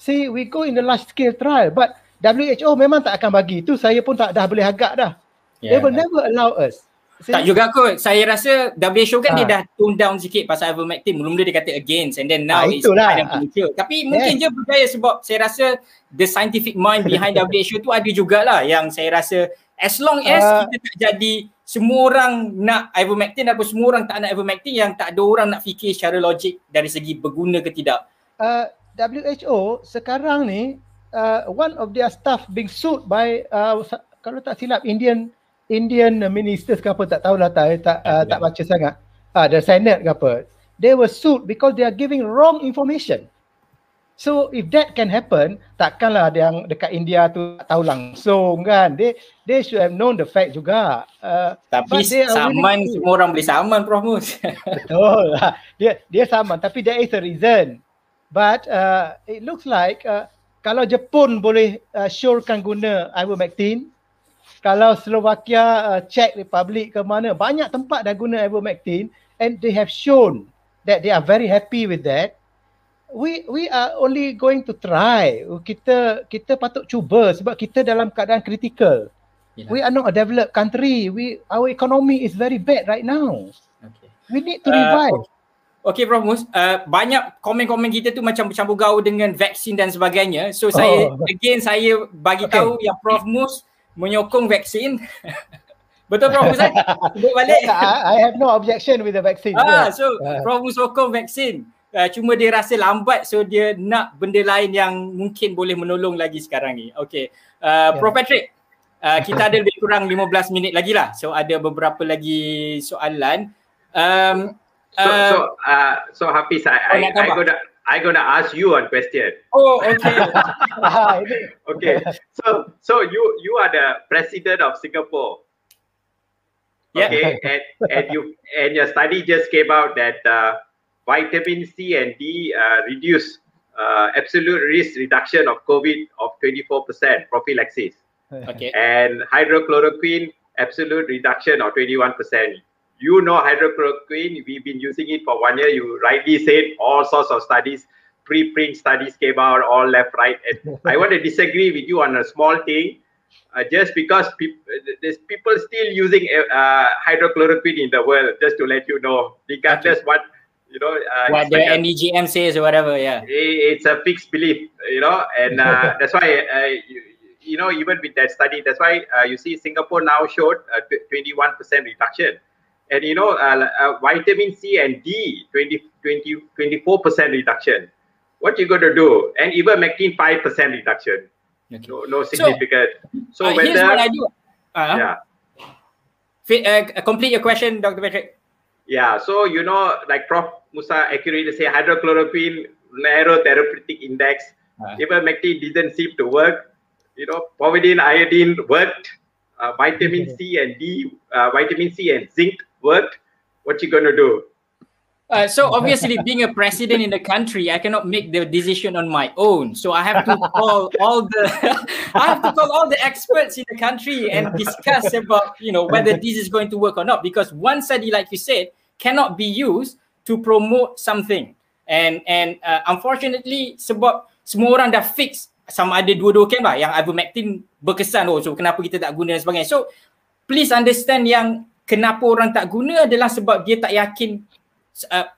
See, we go in the large scale trial, but WHO memang tak akan bagi. Itu saya pun tak dah boleh agak dah. Yeah. They will never allow us. See? Tak juga kot. Saya rasa WHO kan ha. dia dah tone down sikit pasal ivermectin. Mula-mula dia kata against and then now ha, it's kind of muncul. Tapi mungkin yes. je berjaya sebab saya rasa the scientific mind behind *laughs* WHO tu ada jugalah yang saya rasa as long as uh, kita tak jadi semua orang nak ivermectin atau semua orang tak nak ivermectin yang tak ada orang nak fikir secara logik dari segi berguna ke tidak. Uh, WHO sekarang ni uh, one of their staff being sued by uh, kalau tak silap Indian Indian ministers ke apa tak tahulah tak tak uh, tak baca sangat. Ah uh, the senate ke apa. They were sued because they are giving wrong information. So if that can happen, takkanlah ada yang dekat India tu tak tahu langsung kan. They they should have known the fact juga. Uh, tapi saman really semua orang boleh saman Prof Mus. *laughs* Betul lah. Dia dia saman tapi there is a reason. But uh, it looks like uh, kalau Jepun boleh uh, syorkan guna ivermectin, kalau Slovakia, uh, Czech Republic ke mana, banyak tempat dah guna ivermectin and they have shown that they are very happy with that we we are only going to try. Kita kita patut cuba sebab kita dalam keadaan kritikal. Yeah. We are not a developed country. We our economy is very bad right now. Okay. We need to uh, revive. Uh, Okay Prof Mus, uh, banyak komen-komen kita tu macam bercampur gaul dengan vaksin dan sebagainya. So saya oh. again saya bagi okay. tahu yang Prof Mus menyokong vaksin. *laughs* Betul Prof Mus? *laughs* Sebut balik. I, I have no objection with the vaccine. Ah, yeah. so uh. Prof Mus sokong vaksin uh, cuma dia rasa lambat so dia nak benda lain yang mungkin boleh menolong lagi sekarang ni. Okay. Uh, yeah. Prof Patrick, uh, kita ada lebih kurang 15 minit lagi lah. So ada beberapa lagi soalan. Um, so, uh, so, uh, so Hafiz, I, I, I, gonna, I gonna ask you one question. Oh, okay. *laughs* okay. So, so you you are the president of Singapore. Yeah. Okay, and and you and your study just came out that uh, vitamin C and D uh, reduce uh, absolute risk reduction of COVID of 24% prophylaxis. *laughs* Okay. And hydrochloroquine absolute reduction of 21%. You know hydrochloroquine, we've been using it for one year. You rightly said all sorts of studies, preprint studies came out, all left, right. And I want to disagree with you on a small thing. Uh, just because pe- there's people still using uh, hydrochloroquine in the world, just to let you know, regardless okay. what you know uh, what the like NEGM says or whatever yeah. It's a fixed belief you know and uh, *laughs* that's why uh, you, you, know even with that study that's why uh, you see Singapore now showed a 21% reduction. And you know uh, uh, vitamin C and D 20 20 24% reduction. What you going to do? And even making 5% reduction. Okay. no no significant. So, so whether here's what I do. Uh-huh. yeah. Uh, complete your question Dr. Patrick yeah, so you know, like Prof. Musa accurately say, hydrochloroquine narrow therapeutic index. Uh, Ivermectin didn't seem to work. You know, povidone iodine worked. Uh, vitamin C and D, uh, vitamin C and zinc worked. What you gonna do? Uh, so obviously, being a president in the country, I cannot make the decision on my own. So I have to call all the, *laughs* I have to call all the experts in the country and discuss about you know whether this is going to work or not. Because one study, like you said, cannot be used to promote something. And and uh, unfortunately, sebab semua orang dah fix sama ada dua-dua kan yang ivermectin berkesan oh so kenapa kita tak guna dan sebagainya. So please understand yang kenapa orang tak guna adalah sebab dia tak yakin uh,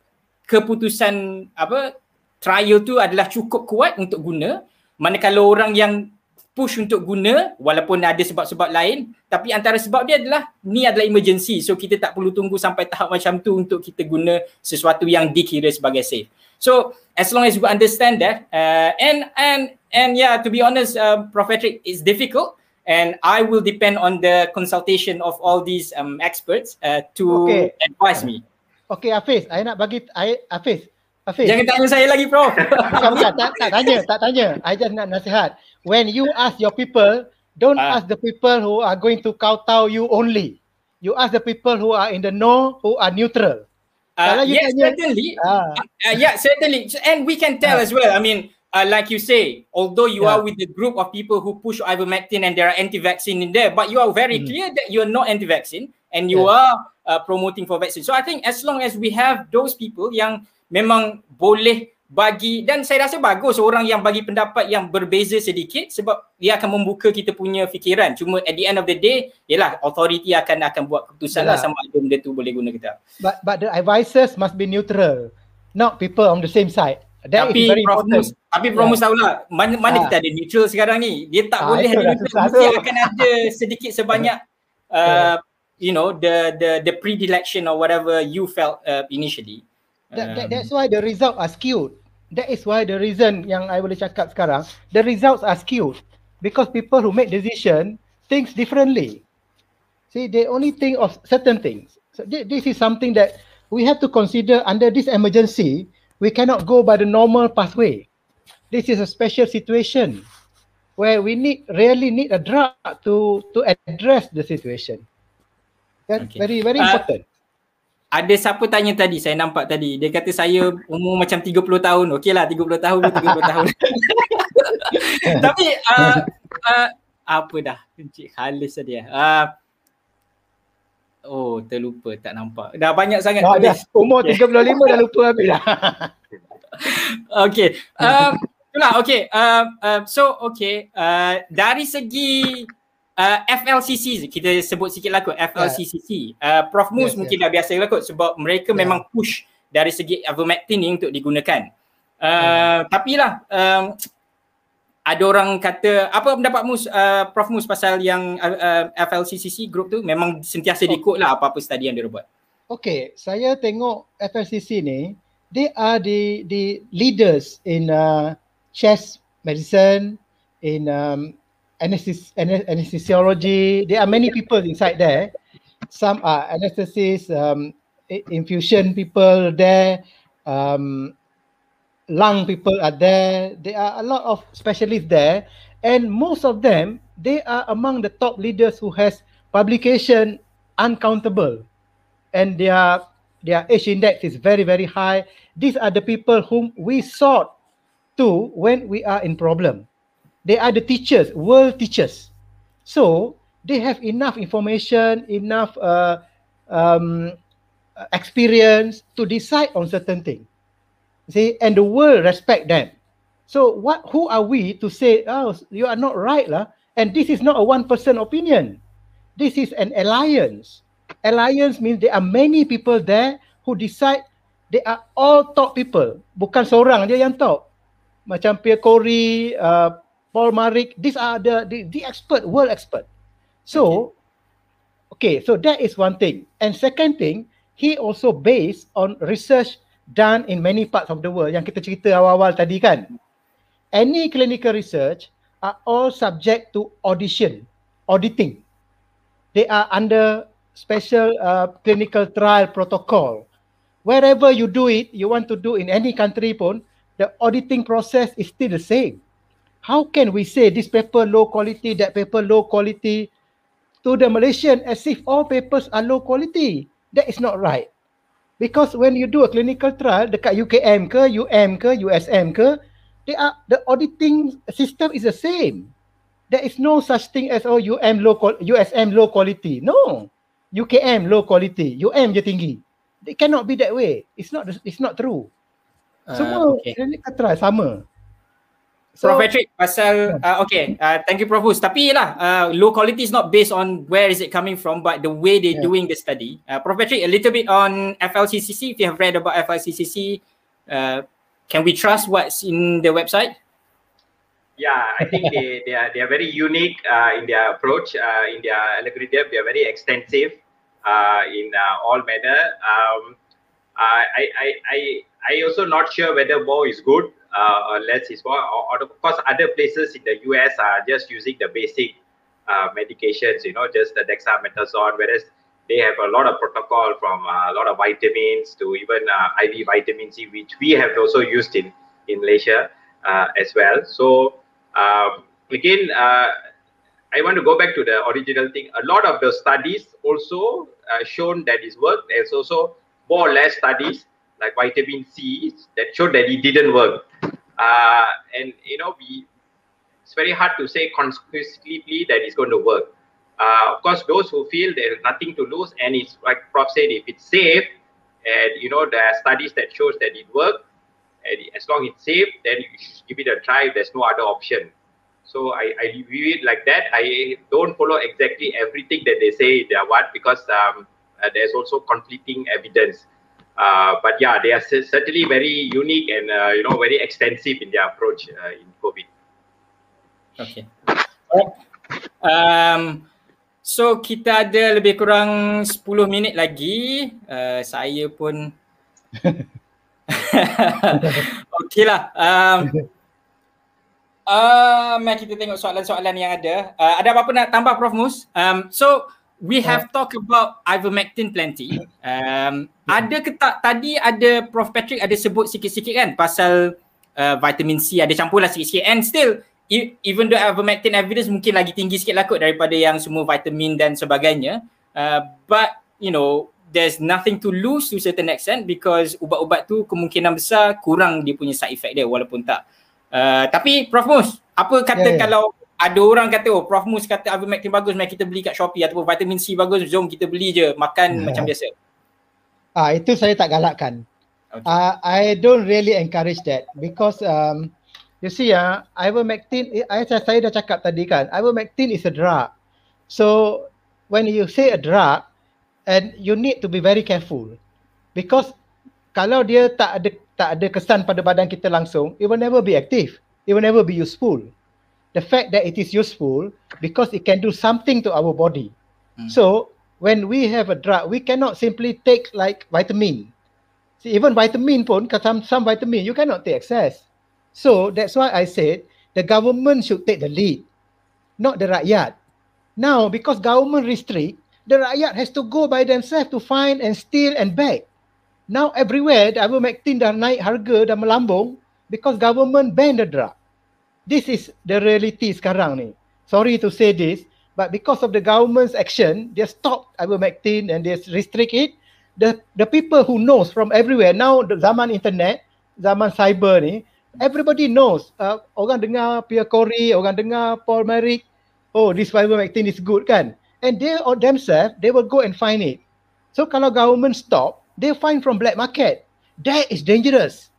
keputusan apa trial tu adalah cukup kuat untuk guna. Manakala orang yang push untuk guna walaupun ada sebab-sebab lain tapi antara sebab dia adalah ni adalah emergency so kita tak perlu tunggu sampai tahap macam tu untuk kita guna sesuatu yang dikira sebagai safe. So as long as you understand that uh, and and and yeah to be honest uh, Prof. Patrick it's difficult and I will depend on the consultation of all these um, experts uh, to okay. advise me Okay Hafiz, saya nak bagi I, Hafiz, Hafiz. Jangan tanya saya lagi, bro. bukan, bukan. Tak, tak tanya, tak tanya. I just nak nasihat. When you ask your people, don't uh. ask the people who are going to kowtow you only. You ask the people who are in the know, who are neutral. Uh, Kalau yes, tanya, certainly. Uh. Uh, yeah, certainly. And we can tell uh. as well. I mean, uh, like you say, although you yeah. are with the group of people who push ivermectin and there are anti-vaccine in there, but you are very mm. clear that you are not anti-vaccine and you yeah. are uh, promoting for vaccine. So I think as long as we have those people yang memang boleh bagi dan saya rasa bagus orang yang bagi pendapat yang berbeza sedikit sebab dia akan membuka kita punya fikiran. Cuma at the end of the day ialah authority akan akan buat keputusan lah sama ada benda tu boleh guna kita. But but the advisors must be neutral not people on the same side. That tapi Prof Mus, tapi Prof Mus tahulah mana, mana ha. kita ada neutral sekarang ni? Dia tak ha, boleh ada neutral. mesti akan ada sedikit sebanyak *laughs* uh, you know the the the predilection or whatever you felt uh, initially That, that, that's why the results are skewed. That is why the reason yang I boleh cakap sekarang, the results are skewed. Because people who make decision thinks differently. See, they only think of certain things. So this is something that we have to consider under this emergency. We cannot go by the normal pathway. This is a special situation where we need really need a drug to to address the situation. That's okay. very very uh, important. ada siapa tanya tadi? Saya nampak tadi. Dia kata saya umur macam 30 tahun. Okeylah 30 tahun 30 tahun. *laughs* Tapi uh, uh, apa dah? Encik halis tadi uh, oh terlupa tak nampak. Dah banyak sangat dah, dah. umur 35 dah lupa habis dah. *laughs* Okey. Uh, itulah okey. Uh, uh, so okey. Uh, dari segi uh, FLCC kita sebut sikit lah kot FLCCC yeah. uh, Prof Mus yeah, mungkin yeah. dah biasa lah kot sebab mereka yeah. memang push dari segi ivermectin ni untuk digunakan uh, yeah. tapi lah um, ada orang kata apa pendapat Mus uh, Prof Mus pasal yang uh, uh, FLCCC group tu memang sentiasa oh. diikut lah apa-apa study yang dia buat Okay, saya tengok FLCC ni, they are the the leaders in uh, chest medicine, in um, anesthes- anesthesiology. There are many people inside there. Some are anesthesists, um, infusion people there, um, lung people are there. There are a lot of specialists there, and most of them they are among the top leaders who has publication uncountable, and their their age index is very very high. These are the people whom we sought to when we are in problem they are the teachers, world teachers. So they have enough information, enough uh, um, experience to decide on certain things. See, and the world respect them. So what? Who are we to say, oh, you are not right, lah? And this is not a one person opinion. This is an alliance. Alliance means there are many people there who decide. They are all top people. Bukan seorang dia yang top. Macam Pierre Corey, uh, Paul Marik, these are the, the, the expert, world expert. So, okay. okay, so that is one thing. And second thing, he also based on research done in many parts of the world yang kita cerita awal-awal tadi kan. Any clinical research are all subject to audition, auditing. They are under special uh, clinical trial protocol. Wherever you do it, you want to do in any country pun, the auditing process is still the same how can we say this paper low quality, that paper low quality to the Malaysian as if all papers are low quality? That is not right. Because when you do a clinical trial dekat UKM ke, UM ke, USM ke, they are the auditing system is the same. There is no such thing as oh UM low USM low quality. No. UKM low quality, UM je tinggi. It cannot be that way. It's not it's not true. Semua uh, okay. clinical trial sama. So, Prof Patrick, pasal uh, okay, uh, thank you Prof Hus. Tapi lah, uh, low quality is not based on where is it coming from, but the way they yeah. doing the study. Uh, Prof Patrick, a little bit on FLCCC. If you have read about FLCCC, uh, can we trust what's in the website? Yeah, I think they, *laughs* they are they are very unique uh, in their approach uh, in their algorithm. They are very extensive uh, in uh, all manner. Um, I, I I I also not sure whether more is good uh, less is more. Or, or, of course, other places in the US are just using the basic uh, medications. You know, just the dexamethasone, whereas they have a lot of protocol from a lot of vitamins to even IV vitamin C, which we have also used in in Malaysia as well. So um, again, uh, I want to go back to the original thing. A lot of the studies also uh, shown that it worked. There's also more or less studies like vitamin C that showed that it didn't work. Uh, and you know, we it's very hard to say conclusively that it's going to work. Uh, of course, those who feel there's nothing to lose, and it's like Prof said, if it's safe, and you know there are studies that shows that it works, and as long as it's safe, then you should give it a try. There's no other option. So I, I view it like that. I don't follow exactly everything that they say they are what because um, uh, there's also conflicting evidence. Uh, but yeah, they are certainly very unique and uh, you know very extensive in their approach uh, in COVID. Okay. Um, so kita ada lebih kurang 10 minit lagi. Uh, saya pun *laughs* Okey lah. Um, uh, mari kita tengok soalan-soalan yang ada. Uh, ada apa-apa nak tambah Prof Mus? Um, so, we have uh. talked about ivermectin plenty. Um, ada ke tak tadi ada Prof Patrick ada sebut sikit-sikit kan pasal uh, vitamin C ada campur lah sikit-sikit and still e, even though ivermectin evidence mungkin lagi tinggi sikit lah kot daripada yang semua vitamin dan sebagainya uh, but you know there's nothing to lose to certain extent because ubat-ubat tu kemungkinan besar kurang dia punya side effect dia walaupun tak. Uh, tapi Prof Mus, apa kata yeah, yeah. kalau ada orang kata oh Prof Mus kata Ivermectin bagus mari kita beli kat Shopee ataupun vitamin C bagus jom kita beli je makan yeah. macam biasa. Ah itu saya tak galakkan. Okay. Uh, I don't really encourage that because um, you see ya uh, Ivermectin I, saya dah cakap tadi kan Ivermectin is a drug. So when you say a drug and you need to be very careful because kalau dia tak ada tak ada kesan pada badan kita langsung it will never be active it will never be useful the fact that it is useful because it can do something to our body hmm. so when we have a drug we cannot simply take like vitamin see even vitamin pun some some vitamin you cannot take excess so that's why i said the government should take the lead not the rakyat now because government restrict the rakyat has to go by themselves to find and steal and beg. Now everywhere, the ivermectin dah naik harga, dah melambung because government ban the drug. This is the reality sekarang ni. Sorry to say this, but because of the government's action, they stop ivermectin and they restrict it. The the people who knows from everywhere, now the zaman internet, zaman cyber ni, everybody knows. Uh, orang dengar Pierre Corey, orang dengar Paul Merrick, oh this ivermectin is good kan and they or themselves they will go and find it so kalau government stop they find from black market that is dangerous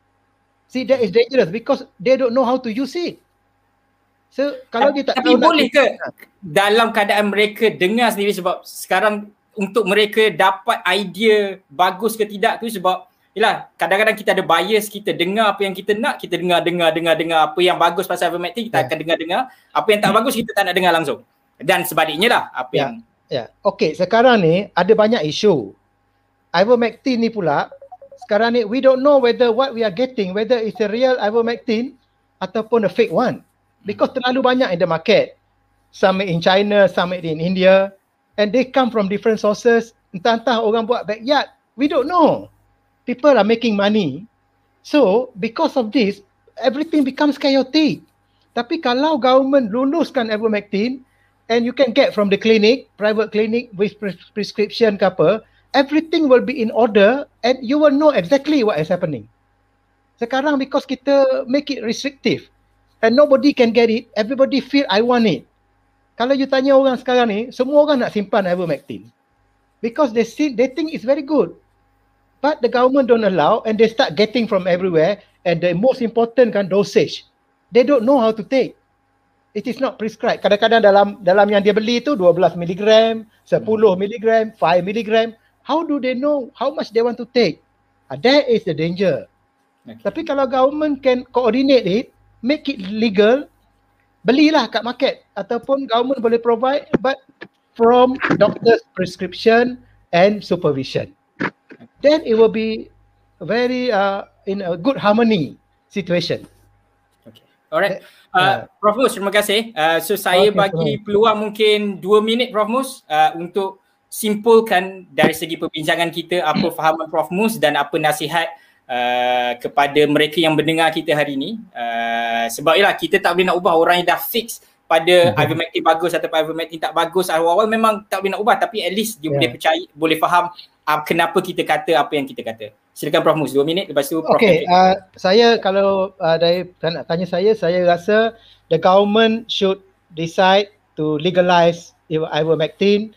see that is dangerous because they don't know how to use it so kalau dia tak tapi tahu boleh ke dalam keadaan mereka dengar sendiri sebab sekarang untuk mereka dapat idea bagus ke tidak tu sebab Yalah, kadang-kadang kita ada bias, kita dengar apa yang kita nak, kita dengar, dengar, dengar, dengar apa yang bagus pasal ivermectin, kita yeah. akan dengar-dengar. Apa yang tak bagus, kita tak nak dengar langsung. Dan sebaliknya lah apa ya, yang ya. Okey sekarang ni ada banyak isu. Ivermectin ni pula sekarang ni we don't know whether what we are getting whether it's a real ivermectin ataupun a fake one because terlalu banyak in the market. Some in China some in India. And they come from different sources. Entah-entah orang buat backyard. We don't know. People are making money. So because of this everything becomes chaotic. Tapi kalau government luluskan ivermectin and you can get from the clinic, private clinic with pres- prescription ke apa, everything will be in order and you will know exactly what is happening. Sekarang because kita make it restrictive and nobody can get it, everybody feel I want it. Kalau you tanya orang sekarang ni, semua orang nak simpan ivermectin. Because they see, they think it's very good. But the government don't allow and they start getting from everywhere and the most important kan dosage. They don't know how to take it is not prescribed. Kadang-kadang dalam dalam yang dia beli tu 12 mg, 10 mg, 5 mg. How do they know how much they want to take? Uh, that is the danger. Okay. Tapi kalau government can coordinate it, make it legal, belilah kat market ataupun government boleh provide but from doctor's prescription and supervision. Then it will be very uh, in a good harmony situation. Okay. Alright. Uh, Prof Mus, terima kasih. Uh, so saya okay, bagi so. peluang mungkin dua minit Prof Mus uh, untuk simpulkan dari segi perbincangan kita apa *coughs* fahaman Prof Mus dan apa nasihat uh, kepada mereka yang mendengar kita hari ini. Uh, sebab ialah kita tak boleh nak ubah orang yang dah fix pada mm-hmm. ivermectin bagus atau ivermectin tak bagus awal-awal memang tak boleh nak ubah tapi at least dia yeah. boleh percaya boleh faham uh, kenapa kita kata apa yang kita kata. Silakan Prof Mus, dua minit lepas tu Prof. Okay, uh, saya kalau uh, dari nak tanya saya, saya rasa the government should decide to legalize ivermectin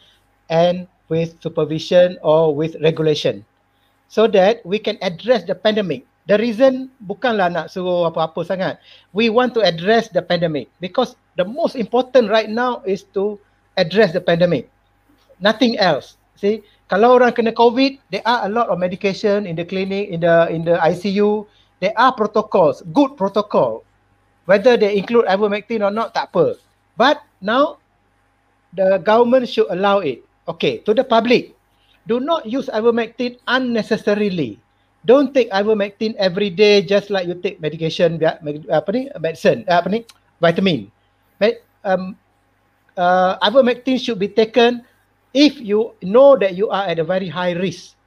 and with supervision or with regulation so that we can address the pandemic. The reason bukanlah nak suruh apa-apa sangat. We want to address the pandemic because the most important right now is to address the pandemic. Nothing else. See, kalau orang kena COVID, there are a lot of medication in the clinic, in the in the ICU. There are protocols, good protocol. Whether they include ivermectin or not, tak apa. But now, the government should allow it. Okay, to the public, do not use ivermectin unnecessarily. Don't take ivermectin every day just like you take medication, apa ni, medicine, apa ni, vitamin. Um, uh, ivermectin should be taken if you know that you are at a very high risk,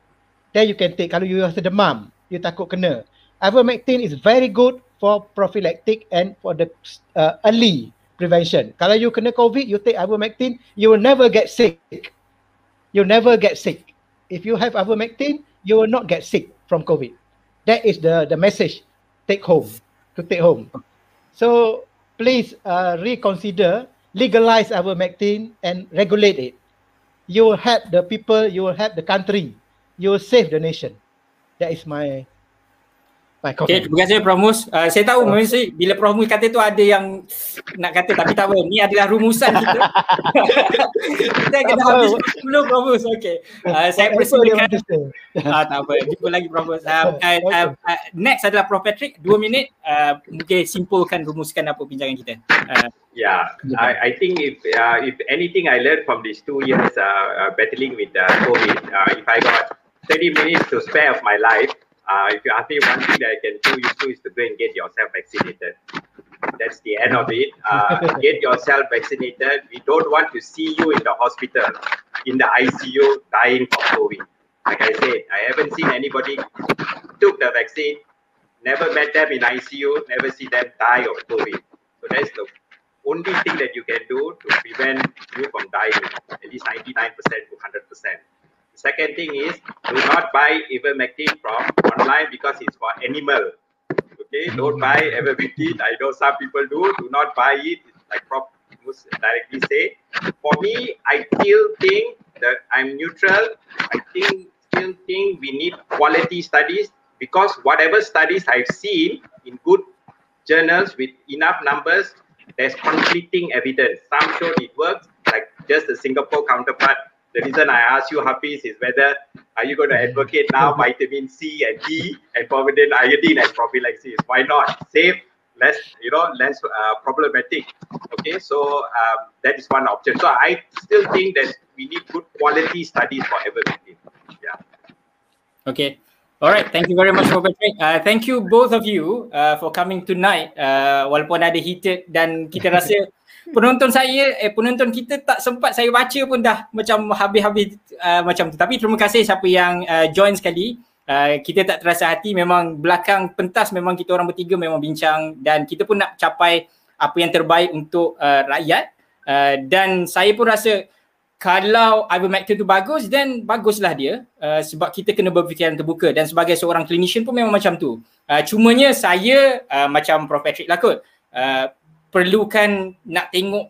then you can take. Kalau you rasa demam, you takut kena. Ivermectin is very good for prophylactic and for the uh, early prevention. Kalau you kena COVID, you take ivermectin, you will never get sick. You never get sick. If you have ivermectin, you will not get sick from COVID. That is the the message take home to take home. So please uh, reconsider legalize ivermectin and regulate it you will help the people, you will help the country, you will save the nation. That is my Okay, terima kasih Prof Mus. Uh, saya tahu oh. mesti bila Prof Mus kata tu ada yang nak kata tapi tak apa. Ni adalah rumusan kita. *laughs* kita kena habis dulu Prof Mus. Okay. Uh, saya persilakan. Ah, tak apa. Jumpa lagi Prof Mus. Uh, uh, uh, uh, next adalah Prof Patrick. Dua minit. Uh, mungkin simpulkan rumuskan apa bincangan kita. Uh, yeah, I, I think if uh, if anything I learned from these two years uh, uh, battling with uh, COVID, uh, if I got 30 minutes to spare of my life, uh, if you ask me one thing that I can do you do is to go and get yourself vaccinated. That's the end of it. Uh, *laughs* get yourself vaccinated. We don't want to see you in the hospital, in the ICU, dying from COVID. Like I said, I haven't seen anybody took the vaccine, never met them in ICU, never see them die of COVID. So that's the only thing that you can do to prevent you from dying, at least 99% to 100%. Second thing is do not buy ivermectin from online because it's for animal. Okay, don't buy ivermectin. I know some people do. Do not buy it. Like Prof directly say. For me, I still think that I'm neutral. I think still think we need quality studies because whatever studies I've seen in good journals with enough numbers, there's conflicting evidence. Some show it works, like just the Singapore counterpart the reason I ask you, Hafiz, is whether are you going to advocate now *laughs* vitamin C and D and povidone iodine and prophylaxis? Why not? Safe, less, you know, less uh, problematic. Okay, so um, that is one option. So I still think that we need good quality studies for everything. Yeah. Okay. All right, thank you very much for Patrick. Uh, thank you both of you uh, for coming tonight. Uh, walaupun ada heated dan kita rasa penonton saya eh penonton kita tak sempat saya baca pun dah macam habis-habis uh, macam tu. Tapi terima kasih siapa yang uh, join sekali. Uh, kita tak terasa hati. Memang belakang pentas memang kita orang bertiga memang bincang dan kita pun nak capai apa yang terbaik untuk uh, rakyat. Uh, dan saya pun rasa kalau ivermectin tu bagus then baguslah dia. Uh, sebab kita kena berfikiran terbuka. Dan sebagai seorang clinician pun memang macam tu. Uh, cumanya saya uh, macam Prof. Patrick lah kot uh, perlukan nak tengok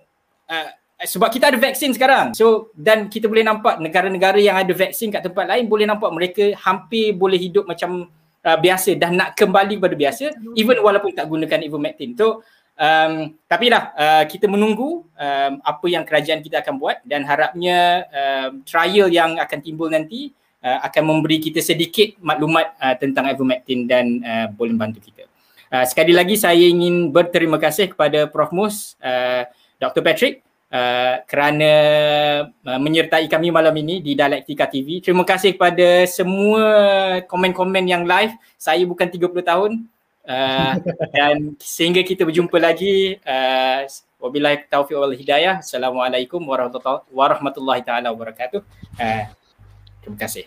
uh, sebab kita ada vaksin sekarang. So dan kita boleh nampak negara-negara yang ada vaksin kat tempat lain boleh nampak mereka hampir boleh hidup macam uh, biasa dan nak kembali kepada biasa even walaupun tak gunakan ivermectin. So um, tapi lah uh, kita menunggu um, apa yang kerajaan kita akan buat dan harapnya um, trial yang akan timbul nanti uh, akan memberi kita sedikit maklumat uh, tentang ivermectin dan uh, boleh bantu kita. Uh, sekali lagi saya ingin berterima kasih kepada Prof Mus, uh, Dr Patrick uh, kerana uh, menyertai kami malam ini di Dialektika TV. Terima kasih kepada semua komen-komen yang live. Saya bukan 30 tahun uh, *laughs* dan sehingga kita berjumpa lagi uh, wabillahi taufiq wal hidayah. Assalamualaikum warahmatullahi, warahmatullahi taala wabarakatuh. Uh, terima kasih.